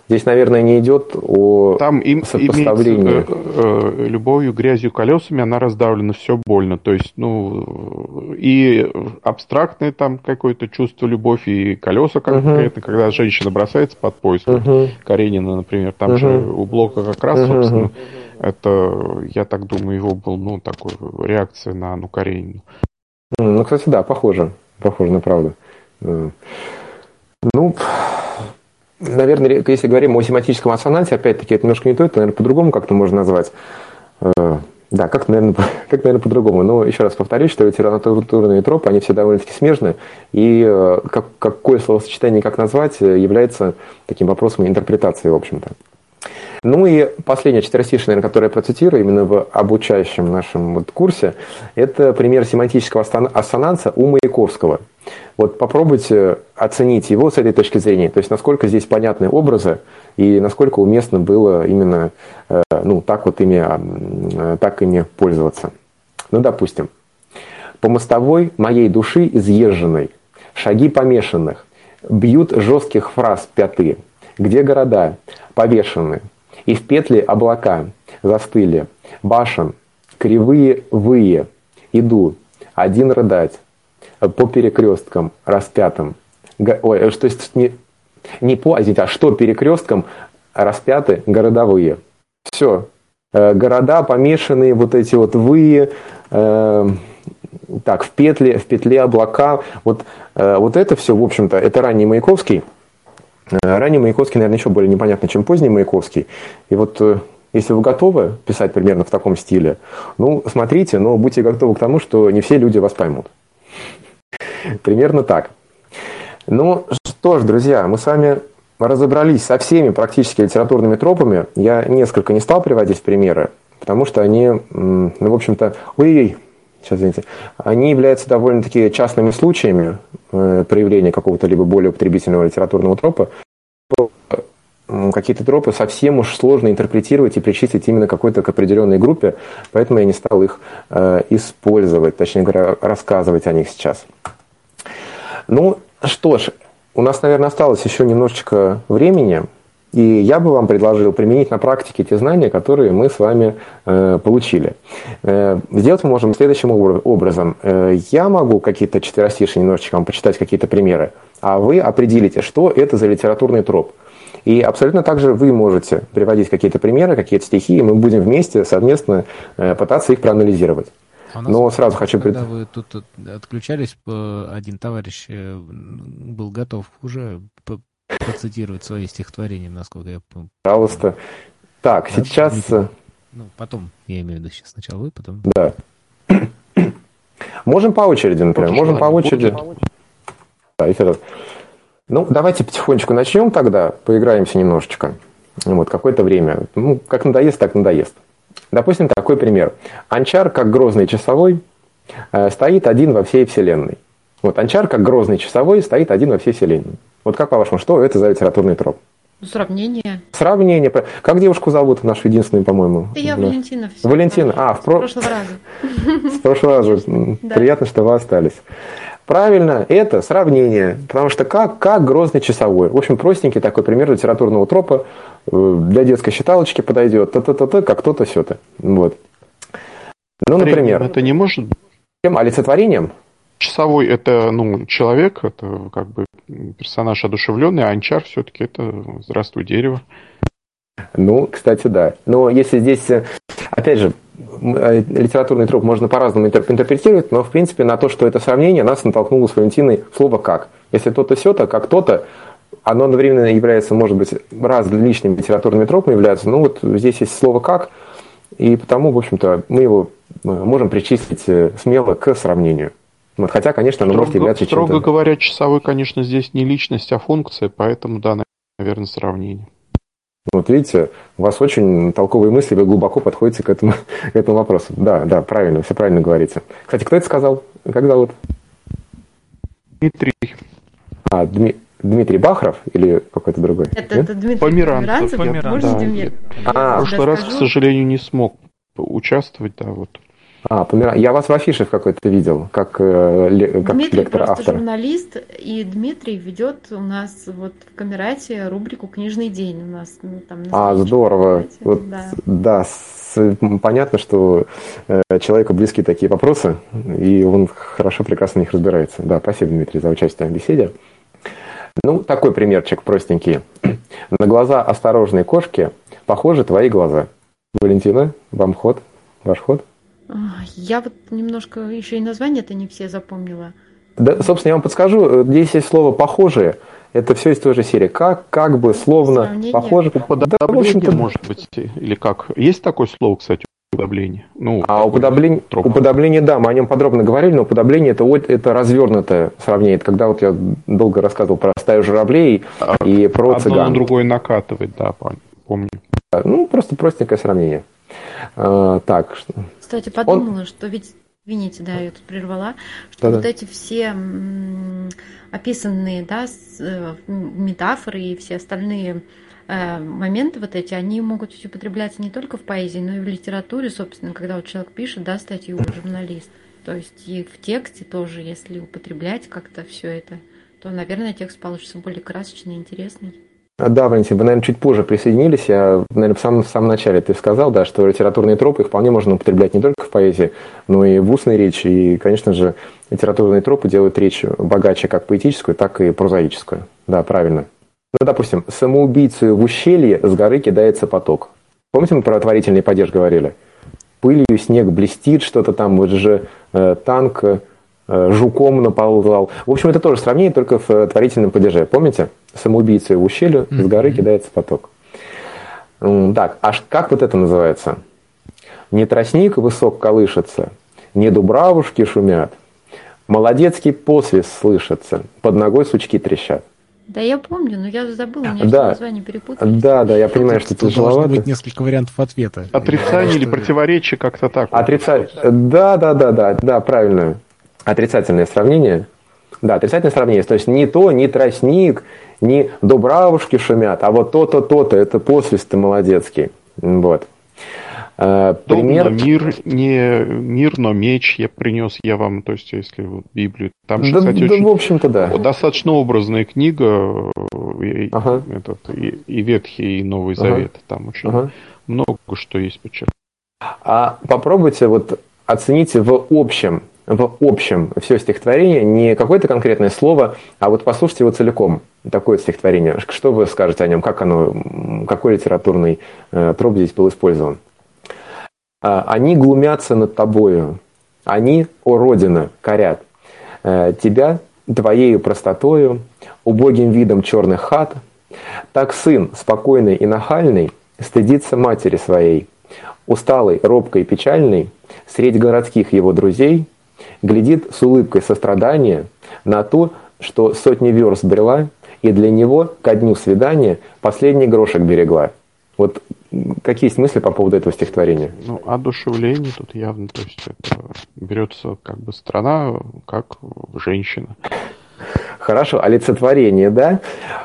Здесь, наверное, не идет о Там им, сопоставлении. Э, э, любовью, грязью, колесами она раздавлена, все больно. То есть, ну, и абстрактное там какое-то чувство любовь, и колеса конкретно, угу. когда женщина бросается под поезд. Угу. Каренина, например, там угу. же у Блока как раз, угу. собственно, это, я так думаю, его был, ну, такой реакция на Анну Каренину. Ну, кстати, да, похоже. Похоже на правду. Э, ну, наверное, если говорим о семантическом ассонансе, опять-таки это немножко не то, это, наверное, по-другому как-то можно назвать. Э, да, как, наверное, *laughs* как, наверное, по-другому. Но еще раз повторюсь, что литературные тропы, они все довольно-таки смежны, и э, как, какое словосочетание как назвать, э, является таким вопросом интерпретации, в общем-то. Ну и последняя четверостишая, наверное, которую я процитирую именно в обучающем нашем вот курсе, это пример семантического ассонанса у Маяковского. Вот попробуйте оценить его с этой точки зрения, то есть насколько здесь понятны образы и насколько уместно было именно э, ну, так вот ими, э, так ими пользоваться. Ну, допустим, по мостовой моей души изъезженной, шаги помешанных, бьют жестких фраз пятые, где города повешены, и в петли облака застыли, башен, кривые вые, иду, один рыдать, по перекресткам распятым. Ой, что есть не, не по, а что перекресткам распяты городовые. Все. Э, города помешанные, вот эти вот вы, э, так, в петле, в петле облака. Вот, э, вот это все, в общем-то, это ранний Маяковский. Э, ранний Маяковский, наверное, еще более непонятно, чем поздний Маяковский. И вот э, если вы готовы писать примерно в таком стиле, ну, смотрите, но будьте готовы к тому, что не все люди вас поймут. Примерно так. Ну что ж, друзья, мы с вами разобрались со всеми практически литературными тропами. Я несколько не стал приводить примеры, потому что они, ну, в общем-то, ой, сейчас, извините, они являются довольно-таки частными случаями э, проявления какого-то либо более употребительного литературного тропа. Какие-то тропы совсем уж сложно интерпретировать и причислить именно какой-то к определенной группе, поэтому я не стал их э, использовать, точнее говоря, рассказывать о них сейчас. Ну, Что ж, у нас, наверное, осталось еще немножечко времени, и я бы вам предложил применить на практике те знания, которые мы с вами э, получили. Э, сделать мы можем следующим образом. Э, я могу какие-то четверостишие немножечко вам почитать, какие-то примеры, а вы определите, что это за литературный троп. И абсолютно так же вы можете приводить какие-то примеры, какие-то стихи, и мы будем вместе совместно э, пытаться их проанализировать. А Но сразу хочу... Когда вы тут отключались, один товарищ э, был готов уже процитировать свои стихотворения, насколько я помню. Пожалуйста. Так, да, сейчас... Ну, потом, я имею в виду, сейчас сначала вы, потом... Да. Можем по очереди, например. Можем по очереди. Да, еще Ну, давайте потихонечку начнем тогда, поиграемся немножечко. Вот, какое-то время. Ну, как надоест, так надоест. Допустим, такой пример. Анчар, как грозный часовой, э, стоит один во всей вселенной. Вот Анчар, как грозный часовой, стоит один во всей вселенной. Вот как по-вашему, что это за литературный троп? Сравнение. Сравнение. Как девушку зовут, нашу единственную, по-моему? Да я Валентина. Все Валентина. А, в, про... прошлого раза. С прошлого раза. *laughs* Приятно, что вы остались. Правильно, это сравнение. Потому что как, как грозный часовой. В общем, простенький такой пример литературного тропа э, для детской считалочки подойдет. Та-та-та-та, как то-то, все-то. Вот. Ну, например. Это не может быть. Чем? Олицетворением? Часовой это ну, человек, это как бы персонаж одушевленный, а анчар все-таки это здравствуй дерево. Ну, кстати, да. Но если здесь, э, опять же, э, литературный труп можно по-разному интерпретировать, но, в принципе, на то, что это сравнение, нас натолкнуло с Валентиной слово «как». Если то-то все-то, как то-то, оно одновременно является, может быть, различными литературными тропами являются. Ну, вот здесь есть слово «как», и потому, в общем-то, мы его э, можем причислить смело к сравнению. Вот, хотя, конечно, оно строго, может являться Строго чем-то... говоря, часовой, конечно, здесь не личность, а функция, поэтому, да, наверное, сравнение. Вот видите, у вас очень толковые мысли, вы глубоко подходите к этому, *laughs* к этому вопросу. Да, да, правильно, все правильно говорите. Кстати, кто это сказал? Как зовут? Дмитрий. А, Дми... Дмитрий Бахров или какой-то другой? Это, это Дмитрий Померанцев. Померанцев. Да. Я, а, в прошлый раз, к сожалению, не смог участвовать, да, вот. А, помира... Я вас в афише в какой-то видел, как, э, как Дмитрий лектор просто автор. журналист, и Дмитрий ведет у нас вот в Камерате рубрику «Книжный день». У нас ну, там А, здорово. Вот, да, да с... понятно, что э, человеку близкие такие вопросы, и он хорошо, прекрасно в них разбирается. Да, спасибо, Дмитрий, за участие в беседе. Ну, такой примерчик простенький. На глаза осторожной кошки похожи твои глаза. Валентина, вам ход, ваш ход. Я вот немножко еще и название-то не все запомнила. Да, собственно, я вам подскажу. Здесь есть слово «похожие». Это все из той же серии. Как, как бы, словно, Сравнение. похоже. Уподобление, да, в общем-то... может быть, или как? Есть такое слово, кстати, уподобление? Ну, а уподобление, уподобление, да, мы о нем подробно говорили, но уподобление это, это развернутое сравнение. Это когда вот я долго рассказывал про стаю журавлей а, и про одно цыган. на другое накатывать, да, помню. Ну, просто простенькое сравнение. А, так. Кстати, подумала, Он... что ведь Извините, да, я тут прервала, что Да-да. вот эти все описанные, да, э, метафоры и все остальные э, моменты вот эти, они могут употребляться не только в поэзии, но и в литературе, собственно, когда вот человек пишет, да, статью, журналист. То есть и в тексте тоже, если употреблять как-то все это, то, наверное, текст получится более красочный, интересный. Да, Валентин, вы, наверное, чуть позже присоединились. Я, наверное, в самом, в самом начале ты сказал, да, что литературные тропы вполне можно употреблять не только в поэзии, но и в устной речи. И, конечно же, литературные тропы делают речь богаче как поэтическую, так и прозаическую. Да, правильно. Ну, допустим, самоубийцу в ущелье с горы кидается поток. Помните, мы про отворительный падеж говорили? Пылью снег блестит, что-то там, вот же э, танк э, жуком наползал. В общем, это тоже сравнение, только в творительном падеже. Помните? самоубийца в ущелье, mm-hmm. с горы кидается поток. Так, а как вот это называется? Не тростник высок колышется, не дубравушки шумят, молодецкий посвист слышится, под ногой сучки трещат. Да, я помню, но я забыла, у меня да. название перепутались. Да, да, я понимаю, что это тяжеловато. быть несколько вариантов ответа. Отрицание или противоречие как-то так. Отрицание. Да, да, да, да, да, правильно. Отрицательное сравнение. Да, отрицательное сравнение. То есть не то, не тростник, не дубравушки шумят, а вот то-то, то-то, это посвист молодецкий. Вот. Э, пример... Дом, но мир, не мир, но меч я принес я вам, то есть если вот Библию. Там же, да, кстати, да, очень, в общем-то, да. достаточно образная книга, и, ага. этот, и, и Ветхий, и Новый ага. Завет. Там очень ага. много что есть подчеркнуть. А попробуйте вот оцените в общем, в общем все стихотворение, не какое-то конкретное слово, а вот послушайте его целиком, такое стихотворение. Что вы скажете о нем, как оно, какой литературный э, троп здесь был использован? А, они глумятся над тобою, они, о Родина, корят э, тебя твоею простотою, убогим видом черных хат. Так сын, спокойный и нахальный, стыдится матери своей, усталый, робкой печальный, средь городских его друзей, глядит с улыбкой сострадания на то, что сотни верст брела, и для него ко дню свидания последний грошек берегла. Вот какие есть мысли по поводу этого стихотворения? Ну, одушевление тут явно, то есть это берется как бы страна, как женщина. Хорошо, олицетворение, да?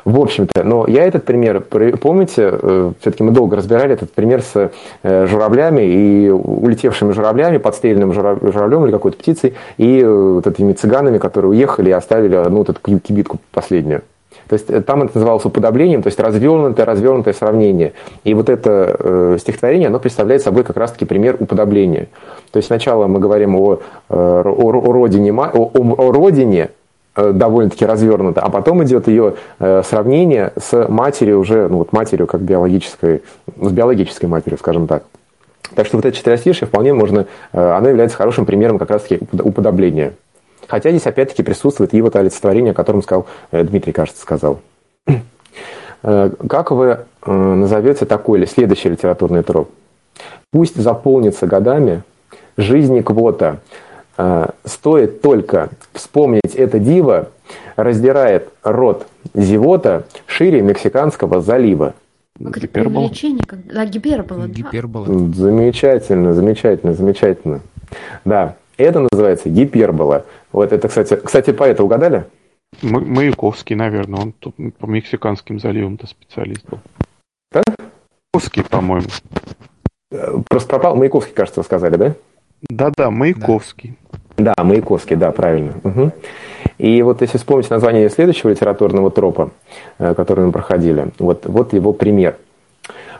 В общем-то, но я этот пример, помните, э, все-таки мы долго разбирали этот пример с э, журавлями и улетевшими журавлями, подстрельным журавлем или какой-то птицей, и э, вот этими цыганами, которые уехали и оставили ну, вот эту кибитку последнюю. То есть там это называлось уподоблением, то есть развернутое, развернутое сравнение. И вот это э, стихотворение, оно представляет собой как раз-таки пример уподобления. То есть сначала мы говорим о, о, о, родине, о, о родине, Э, довольно-таки развернуто, а потом идет ее э, сравнение с матерью уже, ну вот матерью как биологической, с биологической матерью, скажем так. Так что вот это четверостишие вполне можно, э, оно является хорошим примером как раз-таки уподобления. Хотя здесь опять-таки присутствует и вот олицетворение, о котором сказал Дмитрий, кажется, сказал. Как вы назовете такой или следующий литературный троп? Пусть заполнится годами жизни квота, стоит только вспомнить это диво, раздирает рот зевота шире Мексиканского залива. Как это преувеличение? Да, гипербола. Гипербола. Замечательно, замечательно, замечательно. Да, это называется гипербола. Вот это, кстати, кстати, поэта угадали? Маяковский, наверное, он тут по Мексиканским заливам-то специалист был. Да? Маяковский, по-моему. Просто пропал. Маяковский, кажется, сказали, да? Да-да, Маяковский. Да, Маяковский, да, правильно. Угу. И вот если вспомнить название следующего литературного тропа, э, который мы проходили, вот, вот его пример.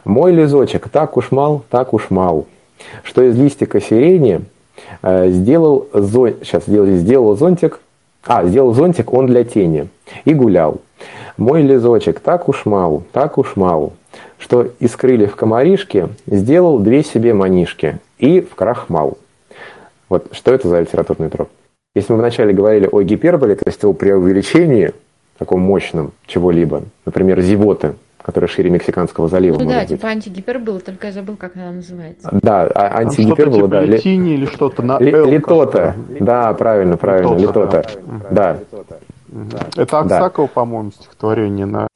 «Мой лизочек так уж мал, так уж мал, что из листика сирени э, сделал, зон... Сейчас, сделал, сделал зонтик, а, сделал зонтик он для тени и гулял. Мой лизочек так уж мал, так уж мал, что из крыльев комаришки сделал две себе манишки и в крахмал. Вот что это за литературный троп? Если мы вначале говорили о гиперболе, то есть о преувеличении, таком мощном чего-либо, например, зевоты, которая шире Мексиканского залива. Ну да, быть. типа антигипербола, только я забыл, как она называется. Да, а, антигипербола, да. Летини или что-то на Л, Литота, да, правильно, правильно, Литота, да. Это Аксакова, да. по-моему, стихотворение на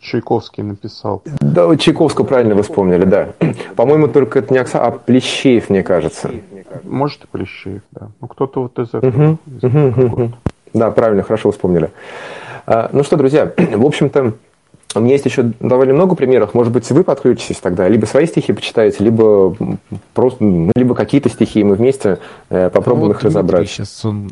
Чайковский написал. Да, Чайковского правильно вы вспомнили, да. *clears throat* По-моему, только это не Аксаков, а Плещеев, мне кажется. Может, и Плещеев, да. Ну, кто-то вот из этого. Да, правильно, хорошо вспомнили. А, ну что, друзья, *clears throat* в общем-то, у меня есть еще довольно много примеров. Может быть, вы подключитесь тогда, либо свои стихи почитаете, либо просто, ну, либо какие-то стихи, и мы вместе э, попробуем вот их Дмитрий разобрать. Сейчас он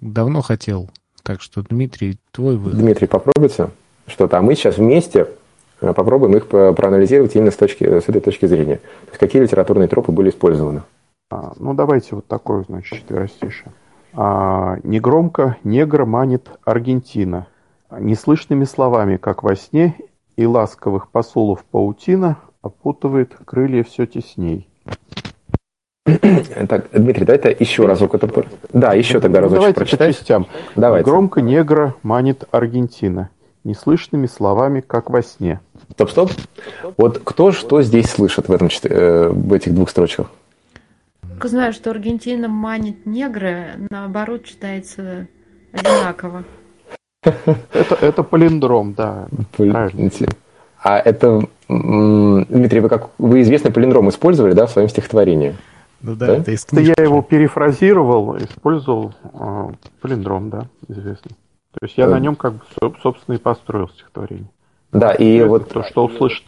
давно хотел, так что Дмитрий, твой выбор. Дмитрий, попробуйте что-то, а мы сейчас вместе попробуем их проанализировать именно с, точки, с этой точки зрения. То есть какие литературные тропы были использованы. А, ну, давайте вот такой, значит, четверостише. А, негромко негр манит Аргентина. Неслышными словами, как во сне, и ласковых посулов паутина опутывает крылья все тесней. *clears throat* Так, Дмитрий, давай это еще разок это... Да, еще тогда ну, разочек давайте прочитай. по частям. Давайте. Громко негра манит Аргентина. Неслышными словами, как во сне. Стоп, стоп. Вот кто что здесь слышит в, этом, э, в этих двух строчках? Только знаю, что Аргентина манит негры, наоборот, читается одинаково. Это, это полиндром, да. Правильно. А это, Дмитрий, вы как вы известный полиндром использовали, да, в своем стихотворении? Ну да, да? это из книжки. Я его перефразировал, использовал э, полиндром, да, известный. То есть я на нем как бы, собственно, и построил стихотворение. Да, и вот... То, что услышит.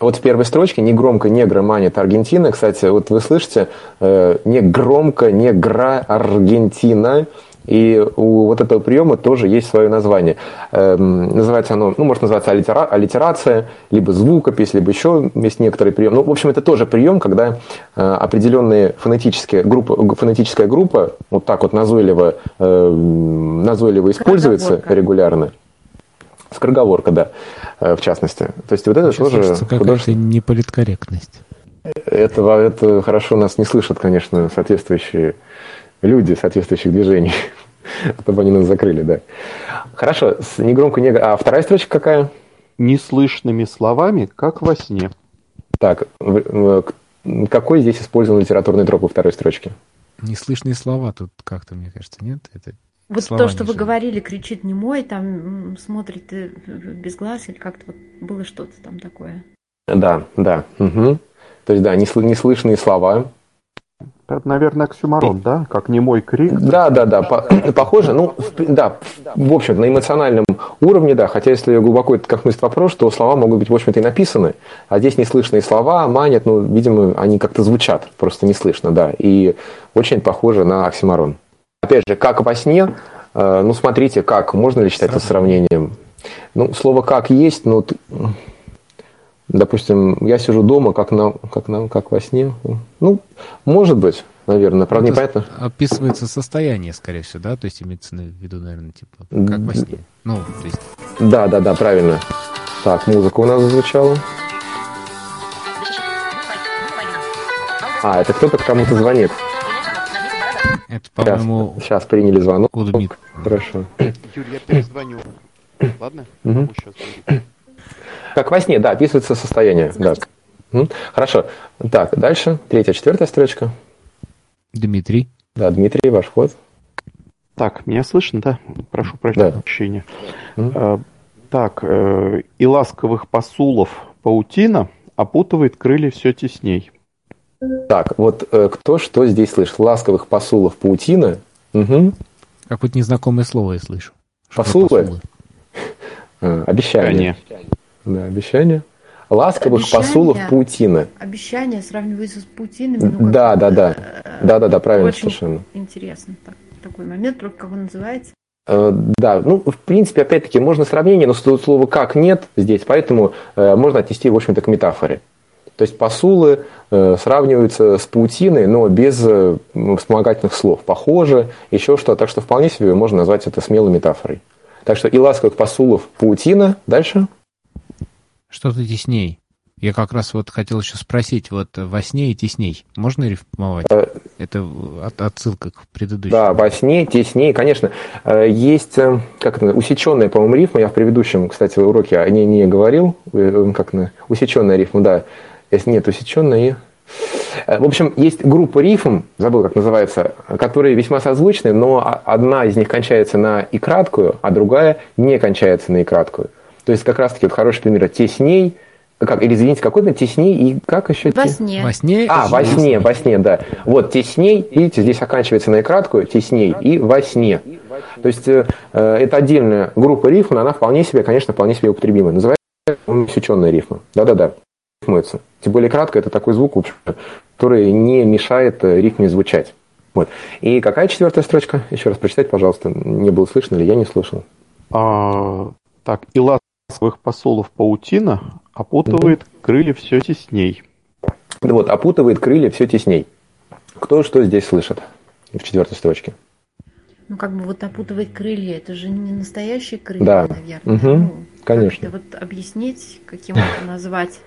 вот в первой строчке не громко негра манит Аргентина. Кстати, вот вы слышите, э, не громко негра Аргентина. И у вот этого приема тоже есть свое название. Эм, называется оно, ну, может называться аллитера, аллитерация, либо звукопись, либо еще есть некоторый прием. Ну, в общем, это тоже прием, когда э, определенные фонетические группы, фонетическая группа вот так вот назойливо, э, назойливо используется регулярно. Скороговорка, да, э, в частности. То есть вот это Сейчас тоже кажется, какая-то художественное- неполиткорректность. этого, это хорошо нас не слышат, конечно, соответствующие люди соответствующих движений, *laughs* чтобы они нас закрыли, да. Хорошо, с негромко не... А вторая строчка какая? Неслышными словами, как во сне. Так, какой здесь использован литературный троп во второй строчке? Неслышные слова тут как-то, мне кажется, нет? Это Вот слова то, что не вы говорили, кричит немой, там м, смотрит э, без глаз, или как-то вот было что-то там такое. Да, да. мгм. То есть, да, несл- неслышные слова. Это, наверное, оксюмарон, да? Как немой крик. Да, да, да, по- похоже, ну, в да, в общем, на эмоциональном уровне, да, хотя если глубоко это копнуть в вопрос, то слова могут быть, в общем-то, и написаны, а здесь неслышные слова, манят, ну, видимо, они как-то звучат, просто не слышно, да, и очень похоже на оксимарон. Опять же, как во сне, э, ну, смотрите, как, можно ли считать это сравнением? Ну, слово «как» есть, но, т- допустим, я сижу дома, как, на, как, на, как во сне, ну, может быть, наверное, правда, Это непонятно. Описывается состояние, скорее всего, да? То есть имеется в виду, наверное, типа, как во сне. Ну, то есть Да, да, да, правильно. Так, музыка у нас зазвучала. А, это кто-то кому-то звонит. Это, Сейчас, по-моему, сейчас приняли звонок. у Дмитрия. Хорошо. Юрий, я перезвоню. Ладно? Сейчас звонить. Как во сне, да, описывается состояние. Да. Хорошо. Так, дальше. Третья, четвертая строчка. Дмитрий. Да, Дмитрий, ваш ход. Так, меня слышно, да? Прошу Да. прощения. М. Э, Так, э, и ласковых посулов паутина опутывает крылья все тесней. Так, вот э, кто что здесь слышит? Ласковых посулов паутина. Угу. Какое-то незнакомое слово я слышу. Посулы? посулы? А, обещание. Обещание. Да, обещание. Ласковых Обещание. посулов паутина. Обещание сравнивается с паутинами. ну, Да, да, да. Да, да, да, правильно Очень совершенно. интересно. Так, такой момент, только как он называется? Э, Да, ну, в принципе, опять-таки, можно сравнение, но слова «как» нет здесь, поэтому э, можно отнести, в общем-то, к метафоре. То есть посулы э, сравниваются с паутиной, но без э, вспомогательных слов. Похоже, еще что. Так что вполне себе можно назвать это смелой метафорой. Так что и ласковых посулов паутина. Дальше. Что-то тесней. Я как раз вот хотел еще спросить, вот во сне и тесней можно рифмовать? Э, Это от- отсылка к предыдущей. Да, во сне, теснее, конечно. Есть, как это, усеченная, по-моему, рифма. Я в предыдущем, кстати, уроке о ней не говорил. Как она? Усеченная рифма, да. Если нет, усеченная и... Э, В общем, есть группа рифм, забыл, как называется, которые весьма созвучны, но одна из них кончается на и краткую, а другая не кончается на и краткую. То есть как раз-таки вот хороший пример тесней, как, или извините, какой-то тесней и как еще? Во сне. Во сне? а, во сне, во сне, да. Вот тесней, видите, здесь оканчивается на и краткую, тесней и во сне. То есть э, э, это отдельная группа рифм, но она вполне себе, конечно, вполне себе употребима. Называется усеченная рифма. Да-да-да, рифмуется. Тем более кратко это такой звук, который не мешает э, рифме звучать. Вот. И какая четвертая строчка? Еще раз прочитать, пожалуйста. Не было слышно или я не слышал. А, так, и ласковых посулов паутина опутывает крылья все тесней. Вот, опутывает крылья все тесней. Кто что здесь слышит в четвертой строчке? Ну, как бы вот опутывать крылья, это же не настоящие крылья, Да. наверное. Мгм. Ну, Конечно. вот объяснить, каким это назвать.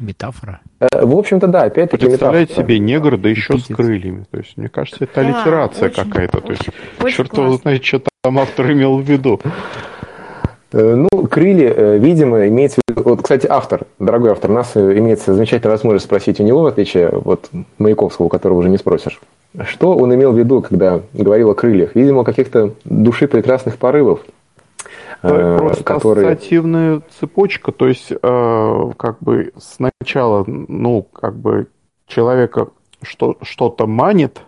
Метафора. Э, В общем-то, да, опять-таки Представляете метафора. себе негр, да еще с Эпитет. крыльями. То есть, мне кажется, это Да, аллитерация очень- какая-то. То есть, очень- черт его знает, что там автор имел в виду. Э, Ну, крылья, э, видимо, имеется в виду... Вот, кстати, автор, дорогой автор, у нас имеется замечательная возможность спросить у него, в отличие от Маяковского, у которого уже не спросишь. Что он имел в виду, когда говорил о крыльях? Видимо, каких-то души прекрасных порывов, Просто которые... ассоциативная цепочка, то есть, э, как бы сначала, ну, как бы человека что, что-то манит,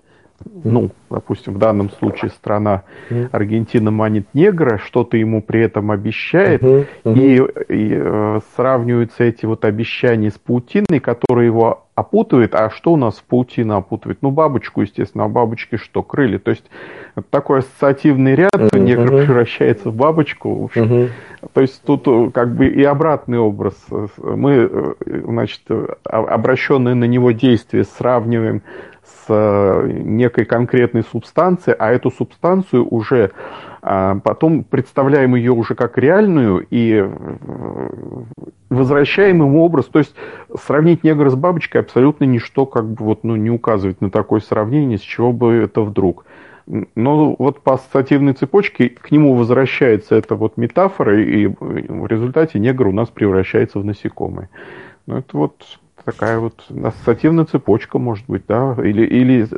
ну, допустим, в данном случае страна Аргентина манит негра, что-то ему при этом обещает, uh-huh, uh-huh. и, и э, сравниваются эти вот обещания с паутиной, которая его опутывает. А что у нас паутина опутывает? Ну, бабочку, естественно. А бабочки что? Крылья. То есть такой ассоциативный ряд, uh-huh, негр uh-huh. превращается в бабочку. В общем. Uh-huh. То есть тут э, как бы и обратный образ. Мы, э, значит, обращенные на него действия сравниваем с э, некой конкретной субстанцией, а эту субстанцию уже а, потом представляем ее уже как реальную и э, возвращаем ему образ. То есть сравнить негра с бабочкой абсолютно ничто как бы вот, ну, не указывает на такое сравнение, с чего бы это вдруг. Но вот по ассоциативной цепочке к нему возвращается эта вот метафора, и в результате негр у нас превращается в насекомое. Ну, это вот такая вот ассоциативная цепочка, может быть, да, или, или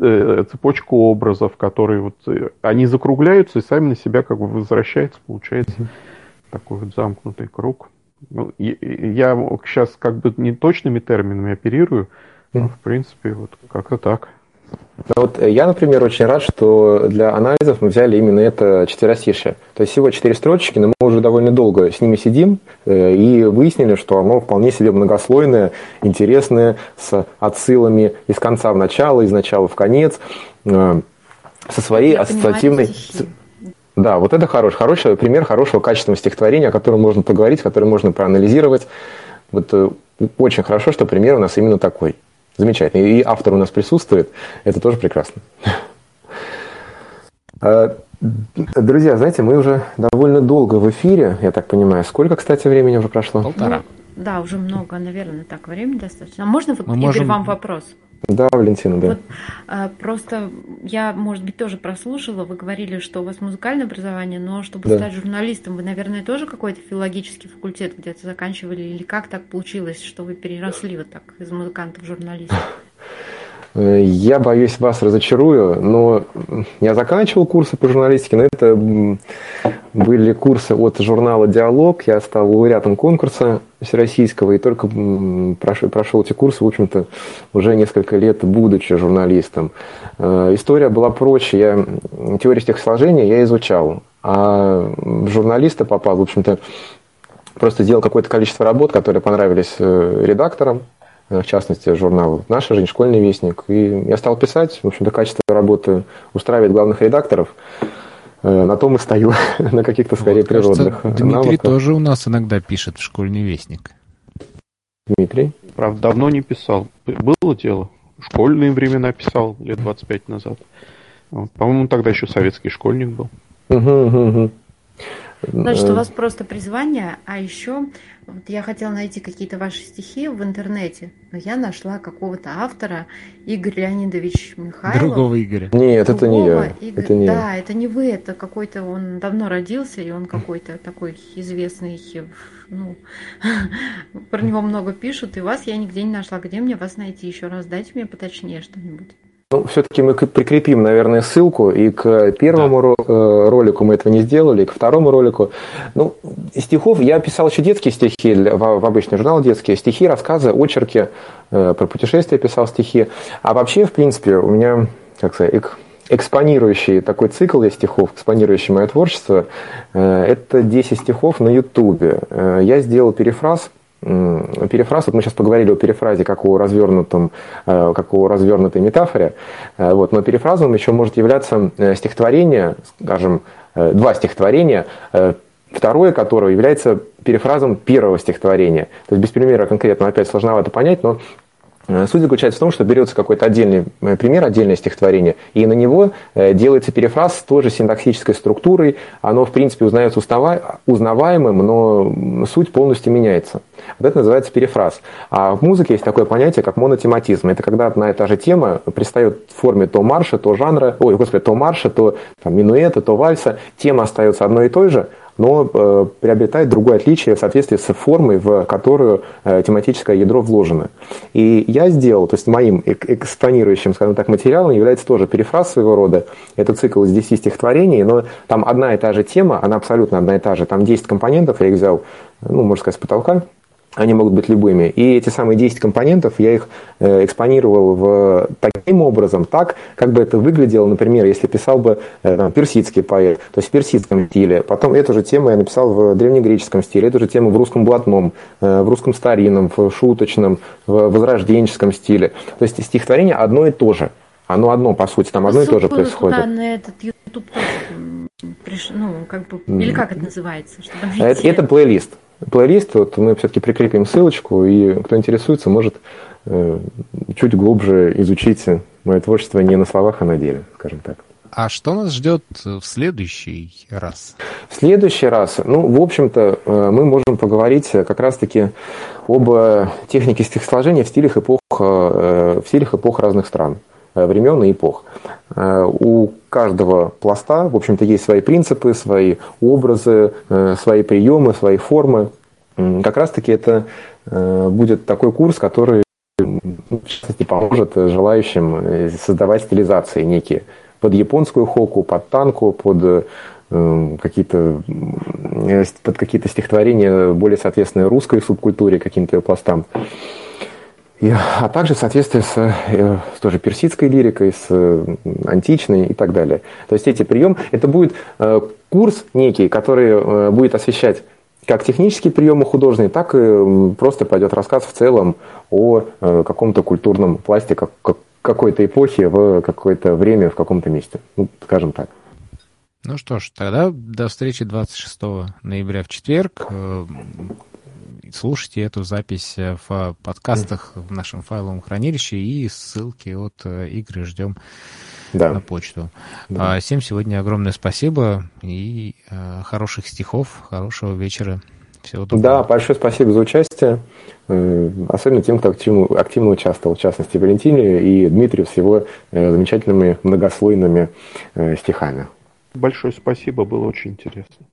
э, цепочка образов, которые вот, э, они закругляются и сами на себя как бы возвращаются, получается такой вот замкнутый круг. Ну, я сейчас как бы не точными терминами оперирую, но в принципе вот как-то так. Ну, вот я, например, очень рад, что для анализов мы взяли именно это четверостишее. То есть всего четыре строчки, но мы уже довольно долго с ними сидим э, и выяснили, что оно вполне себе многослойное, интересное, с отсылами из конца в начало, из начала в конец, э, со своей я ассоциативной... Да, вот это хороший, хороший пример хорошего качественного стихотворения, о котором можно поговорить, которое можно проанализировать. Вот э, очень хорошо, что пример у нас именно такой. Замечательно. И автор у нас присутствует. Это тоже прекрасно. *laughs* А, друзья, знаете, мы уже довольно долго в эфире, я так понимаю. Сколько, кстати, времени уже прошло? Полтора. Ну, да, уже много, наверное, так, времени достаточно. А можно, вот, Мы Игорь, можем... вам вопрос? Да, Валентина, да. Вот, а, просто я, может быть, тоже прослушала, вы говорили, что у вас музыкальное образование, но чтобы да. стать журналистом, вы, наверное, тоже какой-то филологический факультет где-то заканчивали, или как так получилось, что вы переросли вот так из музыканта в журналиста? *laughs* Э, я боюсь вас разочарую, но я заканчивал курсы по журналистике, но это были курсы от журнала «Диалог». Я стал лауреатом конкурса всероссийского и только прошел, прошел эти курсы, в общем-то, уже несколько лет, будучи журналистом. Э, история была проще. Я теорию стихосложения я изучал, а журналиста попал, в общем-то, просто делал какое-то количество работ, которые понравились э, редакторам, в частности, журнал «Наша жизнь», «Школьный вестник». И я стал писать, в общем-то, качество работы устраивает главных редакторов. Э, на том и стою, *laughs* на каких-то скорее вот, природных кажется, Дмитрий навыках. тоже у нас иногда пишет в «Школьный вестник». Дмитрий? Правда, давно не писал. Было дело. Школьные времена писал лет 25 назад. По-моему, тогда еще советский школьник был. Угу, угу, угу. Значит, у вас просто призвание, а еще вот я хотела найти какие-то ваши стихи в интернете, но я нашла какого-то автора, Игорь Леонидович Михайлов. Другого Игоря. Нет, Другого это не я. Игорь, это не да, я. это не вы, это какой-то, он давно родился, и он какой-то такой известный, ну, *laughs* про него много пишут, и вас я нигде не нашла. Где мне вас найти еще раз? Дайте мне поточнее что-нибудь. Ну, все-таки мы прикрепим, наверное, ссылку, и к первому да. Э, ролику мы этого не сделали, и к второму ролику. Ну, стихов, я писал еще детские стихи в, в обычный журнал детские, стихи, рассказы, очерки, э, про путешествия писал стихи. А вообще, в принципе, у меня, как сказать, экспонирующий такой цикл есть стихов, экспонирующий мое творчество, э, это 10 стихов на Ютубе. Я сделал перефраз – перефраз, вот мы сейчас поговорили о перефразе как о развернутом, э, как о развернутой метафоре, э, вот, но перефразом еще может являться э, стихотворение, скажем, два стихотворения, второе которое является перефразом первого стихотворения. То есть без примера конкретно опять сложновато понять, но суть заключается в том, что берется какой-то отдельный э, пример, отдельное стихотворение, и на него э, делается перефраз с той же синтаксической структурой. Оно, в принципе, узнается узнаваемым, но суть полностью меняется. Вот это называется перефраз. А в музыке есть такое понятие, как монотематизм. Это когда одна и та же тема пристает в форме то марша, то жанра, ой, господи, то марша, то там, минуэта, то вальса. Тема остается одной и той же, но э, приобретает другое отличие в соответствии с формой, в которую э, тематическое ядро вложено. И я сделал, то есть моим экспонирующим, скажем так, материалом является тоже перефраз своего рода. Это цикл из 10 стихотворений, но там одна и та же тема, она абсолютно одна и та же. Там 10 компонентов, я их взял, ну, можно сказать, с потолка. Они могут быть любыми. И эти самые 10 компонентов, я их э, экспонировал в, таким образом, так, как бы это выглядело, например, если писал бы э, там, персидский поэт, то есть в персидском стиле. Потом эту же тему я написал в древнегреческом стиле, эту же тему в русском блатном, э, в русском старинном, в шуточном, в возрожденческом стиле. То есть стихотворение одно и то же. Оно одно, по сути, там одно и то же происходит. Туда на этот YouTube ну, как бы, или как это называется? Чтобы это, это плейлист плейлист, вот мы все-таки прикрепим ссылочку, и кто интересуется, может э, чуть глубже изучить мое творчество не на словах, а на деле, скажем так. А что нас ждет в следующий раз? В следующий раз, ну, в общем-то, э, мы можем поговорить как раз-таки об технике стихосложения в стилях эпох, э, в стилях эпох разных стран. Времен и эпох. У каждого пласта, в общем-то, есть свои принципы, свои образы, э, свои приемы, свои формы. Как раз-таки это будет такой курс, который в частности, поможет желающим создавать стилизации некие под японскую хоку, под танку, под какие-то под какие-то стихотворения более соответственные русской субкультуре, каким-то пластам. И, а также в соответствии с, э, с тоже персидской лирикой, с э, античной и так далее. То есть эти приемы, это будет э, курс некий, который будет освещать как технические приемы художественные, так и просто пойдет рассказ в целом о каком-то культурном пласте какой-то эпохи в какое-то время в каком-то месте. Ну, скажем так. Ну что ж, тогда до встречи 26 ноября в четверг слушайте эту запись э, в подкастах в нашем файловом хранилище и ссылки от э, игры ждем да. на почту. Да. А, всем сегодня огромное спасибо и э, хороших стихов, хорошего вечера. Всего доброго. Да, большое спасибо за участие. Особенно тем, кто активно, активно участвовал, в частности, Валентине и Дмитрию с его замечательными многослойными стихами. Большое спасибо, было очень интересно.